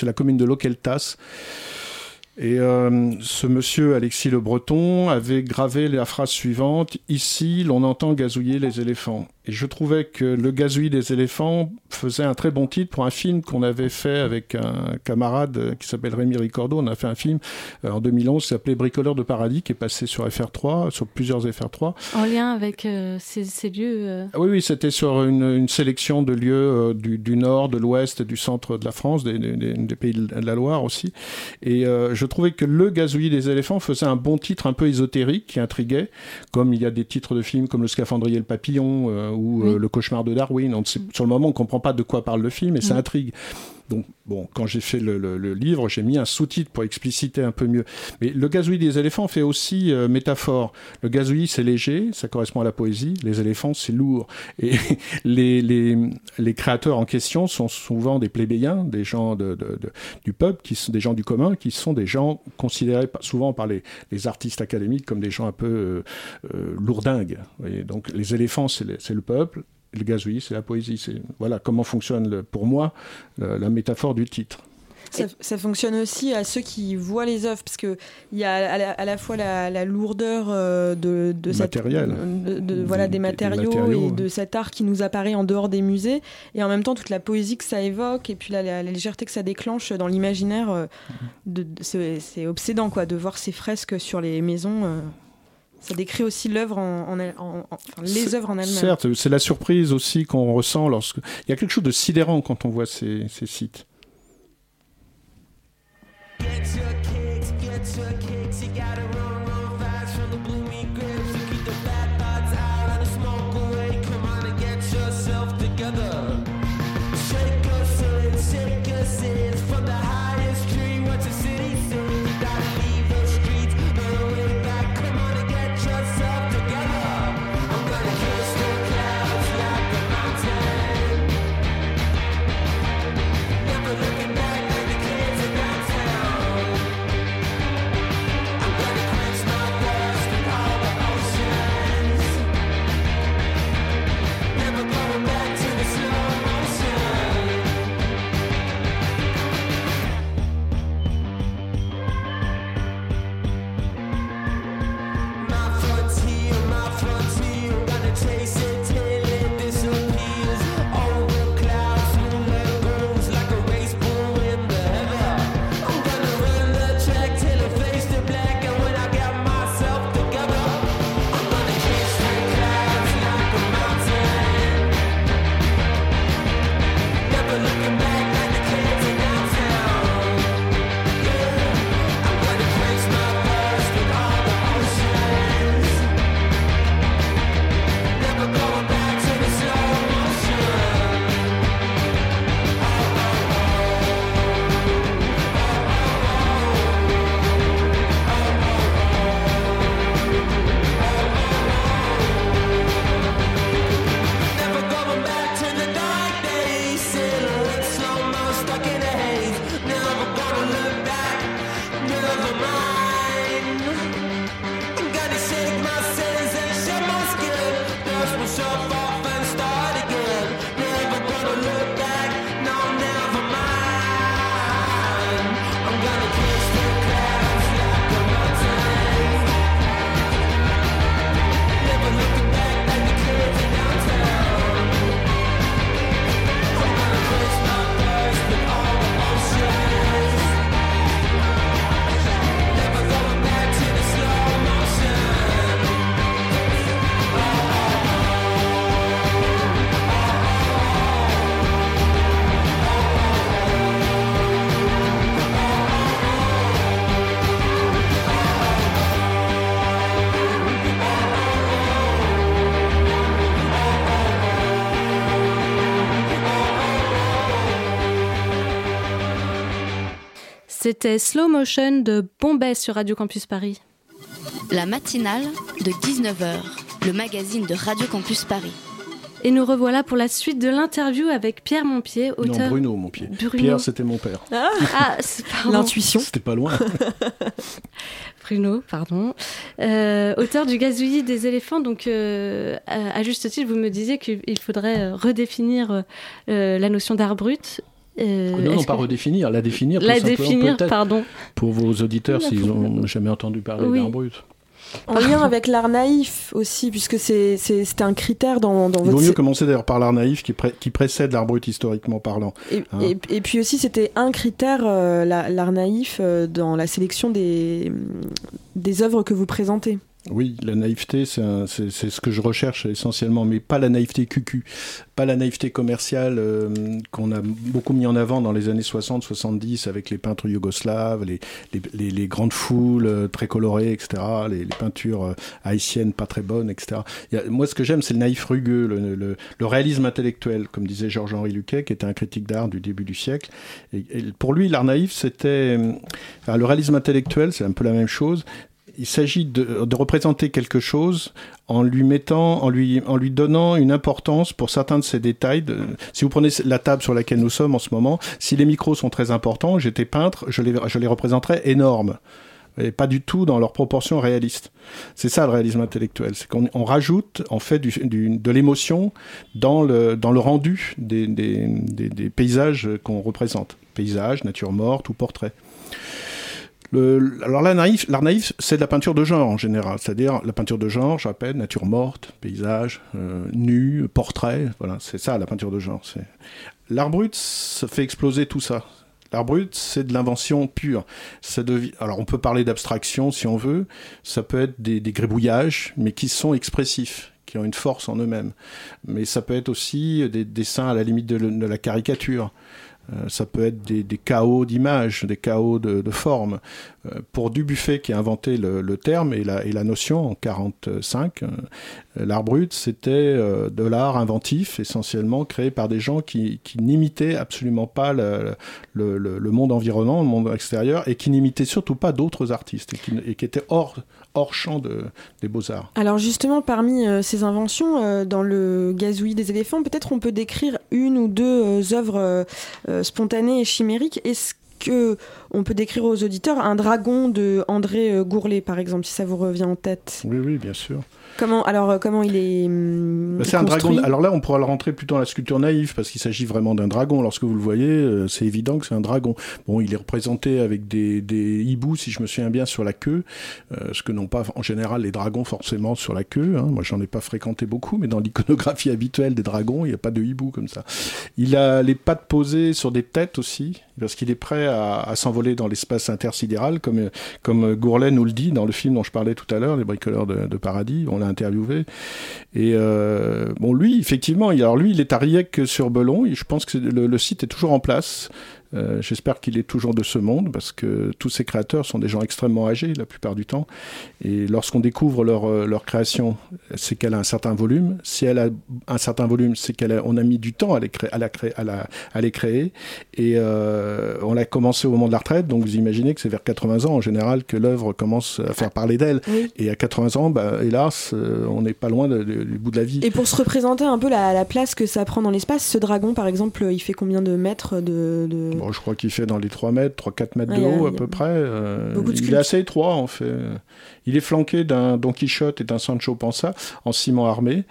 la commune de Loqueltas. Et euh, ce monsieur Alexis Le Breton avait gravé la phrase suivante Ici, l'on entend gazouiller les éléphants. Et je trouvais que Le gazouillis des éléphants faisait un très bon titre pour un film qu'on avait fait avec un camarade qui s'appelle Rémi Ricordo. On a fait un film euh, en 2011 qui s'appelait Bricoleur de paradis, qui est passé sur FR3, sur plusieurs FR3. En lien avec euh, ces, ces lieux. euh, Ah Oui, oui, c'était sur une, une sélection de lieux du, du nord, de l'ouest et du centre de la France, des, des- des- des pays de la Loire aussi. Et je trouvais que Le gazouillis des éléphants faisait un bon titre un peu ésotérique qui intriguait, comme il y a des titres de films comme Le scaphandrier et le papillon euh, ou euh. Le cauchemar de Darwin. On sur le moment, on comprend pas de quoi parle le film et ça Mhm. intrigue. Donc, bon, quand j'ai fait le, livre, j'ai mis un sous-titre pour expliciter un peu mieux. Mais le gazouillis des éléphants fait aussi euh, métaphore. Le gazouillis, c'est léger, ça correspond à la poésie. Les éléphants, c'est lourd. Et *laughs* les, les, créateurs en question sont souvent des plébéiens, des gens de, du peuple, qui sont des gens du commun, qui sont des gens considérés souvent par les, artistes académiques comme des gens un peu euh, euh, lourdingues. Voyez, donc, les éléphants, c'est le peuple. Le gazouillis, c'est la poésie. C'est voilà comment fonctionne le- pour moi la, la métaphore du titre. Ça, ça fonctionne aussi à ceux qui voient les œuvres, parce qu'il y a à la, à la fois la, la lourdeur euh, de, de, cette- Matériel. de- de- voilà, des, des matériaux, matériaux, et de cet art qui nous apparaît en dehors des musées, et en même temps toute la poésie que ça évoque, et puis la, la- légèreté que ça déclenche dans l'imaginaire. euh, c'est c'est obsédant quoi, de voir ces fresques sur les maisons. Ça décrit aussi l'œuvre en, en elle- en- en- enfin, les œuvres en elles-mêmes. Certes, c'est la surprise aussi qu'on ressent lorsque. Il y a quelque chose de sidérant quand on voit ces, ces sites. Get your kicks, get your C'était Slow Motion de Bombay sur Radio Campus Paris. La matinale de 19h, le magazine de Radio Campus Paris. Et nous revoilà pour la suite de l'interview avec Pierre Montpied, auteur. Non, Bruno Montpied. Bruno. Pierre, c'était mon père. Ah, c'est- pardon. L'intuition. C'était pas loin. *laughs* Bruno, pardon. Euh, auteur du gazouillis des éléphants. Donc, euh, à, à juste titre, vous me disiez qu'il faudrait euh, redéfinir euh, la notion d'art brut. Euh, non, non, pas que- redéfinir, la définir. tout La simplement, définir, peut-être, pardon. Pour vos auditeurs, s'ils n'ont jamais entendu parler Oui. d'art brut. En lien avec l'art naïf aussi, puisque c'est c'est- c'était un critère dans, dans Il vaut votre. mieux commencer d'ailleurs par l'art naïf qui, pré- qui précède l'art brut historiquement parlant. Et, Hein. et- et puis aussi, c'était un critère, euh, la- l'art naïf, euh, dans la sélection des, des œuvres que vous présentez. Oui, la naïveté, c'est ce que je recherche essentiellement, mais pas la naïveté cucu, pas la naïveté commerciale euh, qu'on a beaucoup mis en avant dans les années 60-70 avec les peintres yougoslaves, les, grandes foules euh, très colorées, etc., les, peintures euh, haïtiennes pas très bonnes, etc. Moi, ce que j'aime, c'est le naïf rugueux, le, réalisme intellectuel, comme disait Georges-Henri Luquet, qui était un critique d'art du début du siècle. Pour lui, l'art naïf, c'était... le réalisme intellectuel, c'est un peu la même chose il s'agit de, de représenter quelque chose en lui mettant, en lui, en lui donnant une importance pour certains de ces détails. Si vous prenez la table sur laquelle nous sommes en ce moment, si les micros sont très importants, j'étais peintre, je les, je les représenterais énormes. Et pas du tout dans leur proportion réaliste. C'est ça le réalisme intellectuel, c'est qu'on on rajoute en fait du, du- de l'émotion dans le, dans le rendu des, des, des- des paysages qu'on représente. Paysages, nature morte ou portrait. Alors l'art naïf, naïf, c'est de la peinture de genre en général, c'est-à-dire la peinture de genre, je rappelle, nature morte, paysage, euh, nu, portrait, voilà, c'est ça la peinture de genre. L'art brut, ça fait exploser tout ça. L'art brut, c'est de l'invention pure. Alors on peut parler d'abstraction si on veut, ça peut être des, des gribouillages, mais qui sont expressifs qui ont une force en eux-mêmes. Mais ça peut être aussi des dessins à la limite de la caricature. Euh, ça peut être des, chaos d'images, des chaos de, formes. Euh, pour Dubuffet, qui a inventé le, terme et la, notion en 45, euh, l'art brut, c'était de l'art inventif, essentiellement créé par des gens qui, n'imitaient absolument pas le, monde environnant, le monde extérieur, et qui n'imitaient surtout pas d'autres artistes, et qui étaient hors, hors champ de, des beaux-arts. Alors justement, parmi euh, ces inventions, euh, dans le gazouillis des éléphants, peut-être on peut décrire une ou deux euh, œuvres spontanées et chimériques. Est-ce que on peut décrire aux auditeurs un dragon de André Gourlet, par exemple, si ça vous revient en tête? Oui, oui, bien sûr. Comment alors euh, comment il est hum, Bah, c'est un dragon. Alors là, on pourra le rentrer plutôt dans la sculpture naïve parce qu'il s'agit vraiment d'un dragon. Lorsque vous le voyez, euh, c'est évident que c'est un dragon. Bon, il est représenté avec des, des hiboux, si je me souviens bien, sur la queue, euh, ce que n'ont pas en général les dragons forcément sur la queue. hein. Moi, j'en ai pas fréquenté beaucoup, mais dans l'iconographie habituelle des dragons, il n'y a pas de hibou comme ça. Il a les pattes posées sur des têtes aussi, parce qu'il est prêt à, s'envoler dans l'espace intersidéral, comme, comme Gourlet nous le dit dans le film dont je parlais tout à l'heure, Les bricoleurs de, paradis. On l'a interviewé. Et euh, bon, lui, effectivement, il- alors lui, il est à Riec sur Belon. Et je pense que le site est toujours en place. Euh, J'espère qu'il est toujours de ce monde parce que tous ces créateurs sont des gens extrêmement âgés la plupart du temps. Et lorsqu'on découvre leur, euh, leur création, c'est qu'elle a un certain volume. Si elle a un certain volume, c'est qu'on a, on a mis du temps à les créer. À la créer, à la, à les créer. Et euh, on l'a commencé au moment de la retraite. Donc vous imaginez que c'est vers 80 ans en général que l'œuvre commence à faire parler d'elle. Et à 80 ans, bah, hélas, on n'est pas loin de- de- du bout de la vie. Et pour se représenter un peu la, la place que ça prend dans l'espace, ce dragon, par exemple, il fait combien de mètres de, de- Bon, je crois qu'il fait dans les 3 mètres, 3-4 mètres Ouais, de a- haut à peu près. Euh, il est assez étroit en fait. Il est flanqué d'un Don Quichotte et d'un Sancho Panza en ciment armé.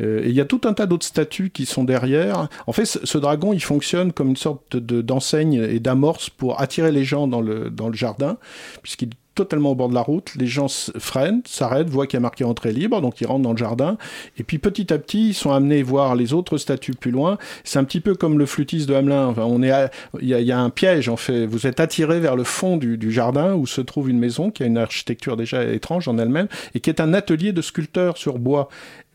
Euh, et il y a tout un tas d'autres statues qui sont derrière. En fait, ce, dragon, il fonctionne comme une sorte de- d'enseigne et d'amorce pour attirer les gens dans le, dans le jardin, puisqu'il totalement au bord de la route. Les gens s- freinent, s'arrêtent, voient qu'il y a marqué entrée libre, donc ils rentrent dans le jardin. Et puis petit à petit, ils sont amenés voir les autres statues plus loin. C'est un petit peu comme le flûtiste de Hamelin. Enfin, on est, à- il y, a- un piège en fait. Vous êtes attiré vers le fond du, du jardin où se trouve une maison qui a une architecture déjà étrange en elle-même et qui est un atelier de sculpteur sur bois.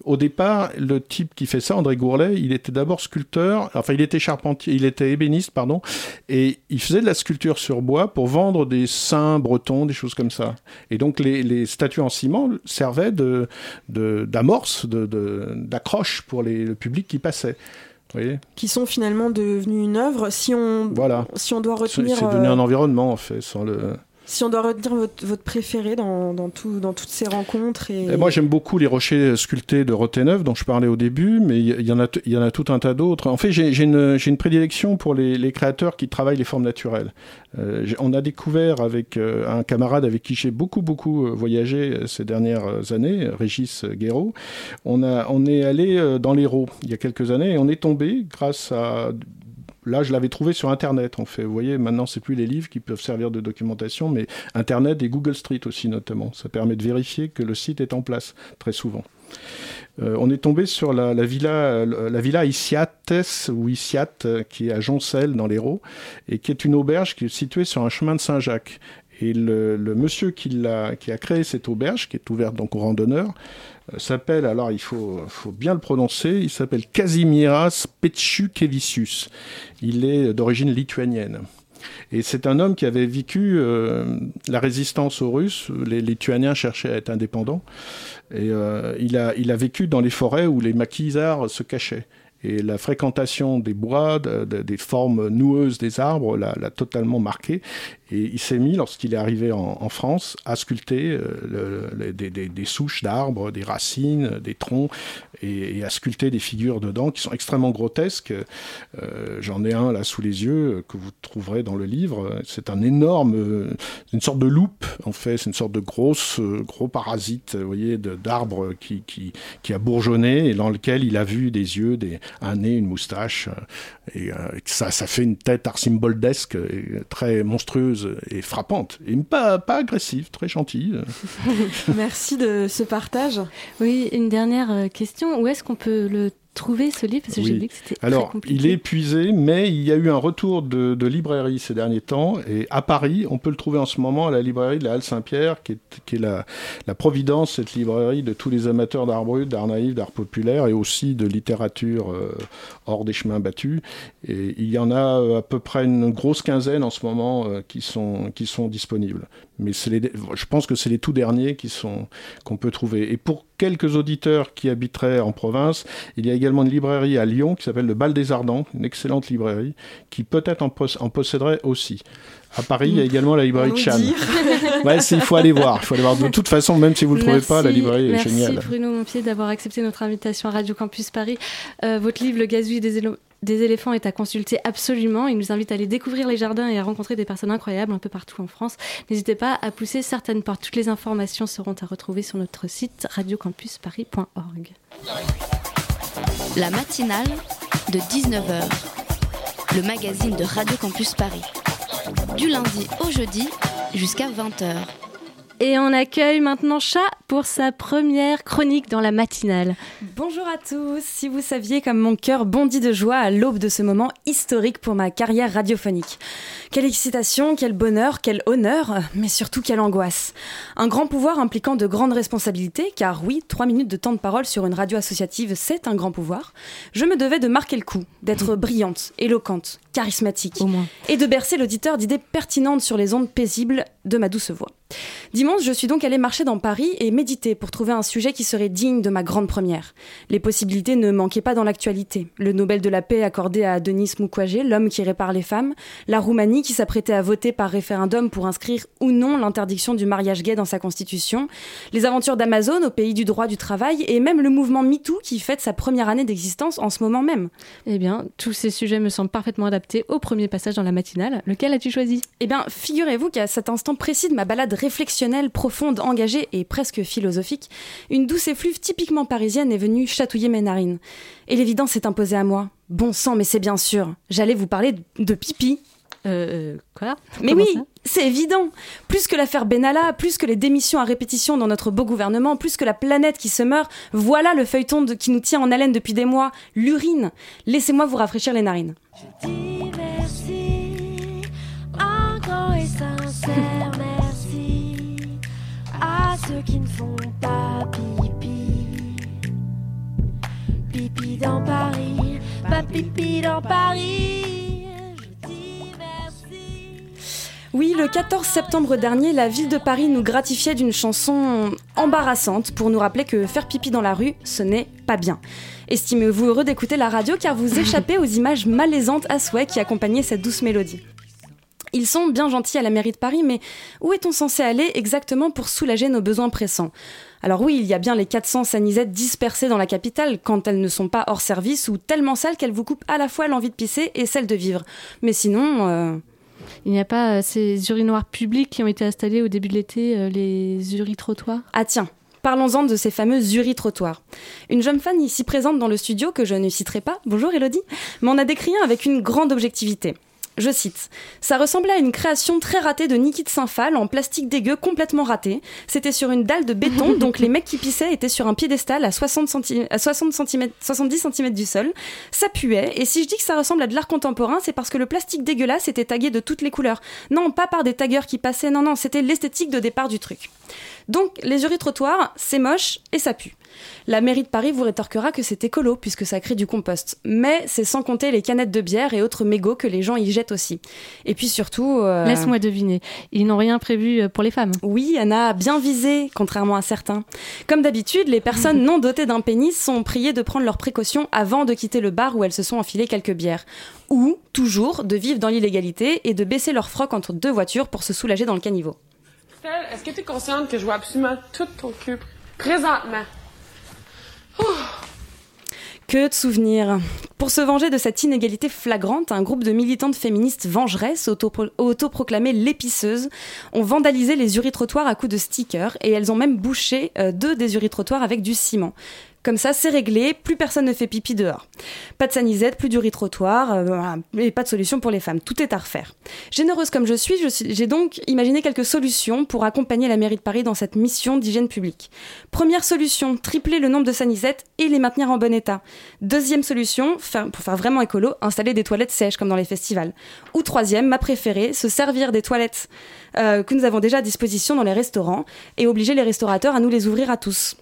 Au départ, le type qui fait ça, André Gourlet, il était d'abord sculpteur, enfin il était charpentier, il était ébéniste, pardon, et il faisait de la sculpture sur bois pour vendre des saints bretons, des choses comme ça. Et donc les, les statues en ciment servaient de, d'amorce, d'accroche pour les- le public qui passait. Voyez? Qui sont finalement devenus une œuvre. Si on, Voilà. si on doit retenir, c'est devenu euh, un environnement, en fait, sans le... si on doit retenir votre, préféré dans, dans, tout, dans toutes ces rencontres Et moi, j'aime beaucoup les rochers sculptés de Roténeuf, dont je parlais au début, mais il y, en a, tout un tas d'autres. En fait, j'ai une, prédilection pour les, créateurs qui travaillent les formes naturelles. Euh, on a découvert avec euh, un camarade avec qui j'ai beaucoup, beaucoup euh, voyagé ces dernières années, Régis Guéraud. On, on est allé dans l'Hérault il y a quelques années et on est tombé grâce à Là, je l'avais trouvé sur Internet, en fait. Vous voyez, maintenant, c'est plus les livres qui peuvent servir de documentation, mais Internet et Google Street aussi, notamment. Ça permet de vérifier que le site est en place, très souvent. Euh, on est tombé sur la, la villa, euh, la villa Isiates, ou Isiat, euh, qui est à Joncel, dans l'Hérault, et qui est une auberge qui est située sur un chemin de Saint-Jacques. Et le, monsieur qui, l'a- qui a créé cette auberge, qui est ouverte donc aux randonneurs, euh, s'appelle, alors il faut, bien le prononcer, il s'appelle Kazimieras Petchukevicius. Il est d'origine lituanienne. Et c'est un homme qui avait vécu euh, la résistance aux Russes. Les Lituaniens cherchaient à être indépendants. Et euh, il, a, vécu dans les forêts où les maquisards se cachaient. Et la fréquentation des bois, de- de- des formes noueuses des arbres, l'a totalement marqué. Et il s'est mis, lorsqu'il est arrivé en, France, à sculpter euh, des, souches d'arbres, des racines, des troncs, et, à sculpter des figures dedans qui sont extrêmement grotesques. Euh, J'en ai un là sous les yeux euh, que vous trouverez dans le livre. C'est un énorme, une sorte de loupe en fait. C'est une sorte de grosse, gros parasite, vous voyez, d'arbre qui, qui, qui a bourgeonné et dans lequel il a vu des yeux, un nez, une moustache. Et ça, ça fait une tête arcimboldesque, et très monstrueuse et frappante. Et pas, pas agressive, très gentille. *laughs* Merci de ce partage. Oui, une dernière euh, question. Où est-ce qu'on peut le trouver ce livre Parce que j'ai vu que c'était très Alors, compliqué. il est épuisé, mais il y a eu un retour de, de librairie ces derniers temps. Et à Paris, on peut le trouver en ce moment à la librairie de la Halle Saint-Pierre, qui est, qui est la, la providence, cette librairie de tous les amateurs d'art brut, d'art naïf, d'art populaire et aussi de littérature euh, hors des chemins battus. Et il y en a euh, à peu près une grosse quinzaine en ce moment euh, qui, sont, qui sont disponibles. Mais les, je pense que c'est les tout derniers qui sont qu'on peut trouver. Et pour quelques auditeurs qui habiteraient en province, il y a également une librairie à Lyon qui s'appelle le Bal des Ardents, une excellente librairie, qui peut-être en, pos- en posséderait aussi. À Paris, il y a également la librairie de Chan. *laughs* Ouais, il faut aller voir. Il faut aller voir. De toute façon, même si vous ne le trouvez pas, la Merci- librairie est merci géniale. Bruno Montpied d'avoir accepté notre invitation à Radio Campus Paris. Euh, votre livre Le gazouille des, élo- des éléphants est à consulter absolument. Il nous invite à aller découvrir les jardins et à rencontrer des personnes incroyables un peu partout en France. N'hésitez pas à pousser certaines portes. Toutes les informations seront à retrouver sur notre site radiocampusparis.org. La matinale de 19h, le magazine de Radio Campus Paris. Du lundi au jeudi jusqu'à 20h. Et on accueille maintenant Chat pour sa première chronique dans la matinale. Bonjour à tous. Si vous saviez comme mon cœur bondit de joie à l'aube de ce moment historique pour ma carrière radiophonique. Quelle excitation, quel bonheur, quel honneur, mais surtout quelle angoisse. Un grand pouvoir impliquant de grandes responsabilités, car oui, trois minutes de temps de parole sur une radio associative, c'est un grand pouvoir. Je me devais de marquer le coup, d'être *laughs* brillante, éloquente, charismatique, et de bercer l'auditeur d'idées pertinentes sur les ondes paisibles de ma douce voix. Dimanche, je suis donc allée marcher dans Paris et méditer pour trouver un sujet qui serait digne de ma grande première. Les possibilités ne manquaient pas dans l'actualité. Le Nobel de la paix accordé à Denis Mukwege, l'homme qui répare les femmes, la Roumanie qui s'apprêtait à voter par référendum pour inscrire ou non l'interdiction du mariage gay dans sa constitution, les aventures d'Amazon au pays du droit du travail et même le mouvement MeToo qui fête sa première année d'existence en ce moment même. Eh bien, tous ces sujets me semblent parfaitement adaptés au premier passage dans la matinale. Lequel as-tu choisi? Eh bien, figurez-vous qu'à cet instant précis de ma balade réflexionnelle, profonde, engagée et presque philosophique, une douce effluve typiquement parisienne est venue chatouiller mes narines. Et l'évidence s'est imposée à moi. Bon sang, mais c'est bien sûr. J'allais vous parler de pipi. Euh, quoi? Mais Comment oui, c'est évident. Plus que l'affaire Benalla, plus que les démissions à répétition dans notre beau gouvernement, plus que la planète qui se meurt, voilà le feuilleton de- qui nous tient en haleine depuis des mois, l'urine. Laissez-moi vous rafraîchir les narines. Merci, Pipi dans Paris, pas pipi dans Paris. Je dis merci. Oui, le 14 septembre dernier, la ville de Paris nous gratifiait d'une chanson embarrassante pour nous rappeler que faire pipi dans la rue, ce n'est pas bien. Estimez-vous heureux d'écouter la radio car vous *laughs* échappez aux images malaisantes à souhait qui accompagnaient cette douce mélodie. Ils sont bien gentils à la mairie de Paris, mais où est-on censé aller exactement pour soulager nos besoins pressants? Alors oui, il y a bien les 400 sanisettes dispersées dans la capitale quand elles ne sont pas hors service ou tellement sales qu'elles vous coupent à la fois l'envie de pisser et celle de vivre. Mais sinon... euh, Il n'y a pas euh, ces urinoirs publics qui ont été installés au début de l'été, euh, les uritrottoirs Ah tiens, parlons-en de ces fameux uritrottoirs. Une jeune fan ici présente dans le studio, que je ne citerai pas, bonjour Elodie, m'en a décrit un avec une grande objectivité. Je cite. Ça ressemblait à une création très ratée de Niki de Saint-Phal en plastique dégueu complètement raté. C'était sur une dalle de béton, *laughs* donc les mecs qui pissaient étaient sur un piédestal à 60 cm, à 60 cm, 70 cm du sol. Ça puait, et si je dis que ça ressemble à de l'art contemporain, c'est parce que le plastique dégueulasse était tagué de toutes les couleurs. Non, pas par des taggeurs qui passaient, non, non, c'était l'esthétique de départ du truc. Donc, les uritrottoirs, c'est moche et ça pue. La mairie de Paris vous rétorquera que c'est écolo puisque ça crée du compost. Mais c'est sans compter les canettes de bière et autres mégots que les gens y jettent aussi. Et puis surtout... euh, Laisse-moi deviner. Ils n'ont rien prévu euh, pour les femmes. Oui, Anna a bien visé, contrairement à certains. Comme d'habitude, les personnes *laughs* non dotées d'un pénis sont priées de prendre leurs précautions avant de quitter le bar où elles se sont enfilées quelques bières. Ou, toujours, de vivre dans l'illégalité et de baisser leur froc entre deux voitures pour se soulager dans le caniveau. Est-ce que tu es consciente que je vois absolument tout ton cul présentement? Que de souvenirs. Pour se venger de cette inégalité flagrante, un groupe de militantes féministes vengeresses, autopro- autoproclamées l'épiceuses, ont vandalisé les uritrottoirs à coups de stickers et elles ont même bouché euh, deux des uritrottoirs avec du ciment. Comme ça, c'est réglé, plus personne ne fait pipi dehors. Pas de sanisette, plus d'uritrottoir, euh, voilà, et pas de solution pour les femmes. Tout est à refaire. Généreuse comme je suis, j'ai donc imaginé quelques solutions pour accompagner la mairie de Paris dans cette mission d'hygiène publique. Première solution, tripler le nombre de sanisettes et les maintenir en bon état. Deuxième solution, pour faire vraiment écolo, installer des toilettes sèches comme dans les festivals. Ou troisième, ma préférée, se servir des toilettes euh, que nous avons déjà à disposition dans les restaurants et obliger les restaurateurs à nous les ouvrir à tous.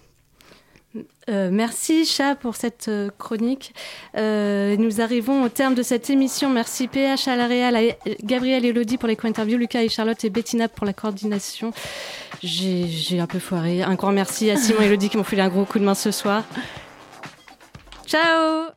Euh, merci Chat pour cette euh, chronique. Euh, nous arrivons au terme de cette émission. Merci PH à la Réal, à Gabriel et Elodie pour les co-interviews, Lucas et Charlotte et Bettina pour la coordination. J'ai un peu foiré. Un grand merci à Simon et Elodie qui m'ont filé un gros coup de main ce soir. Ciao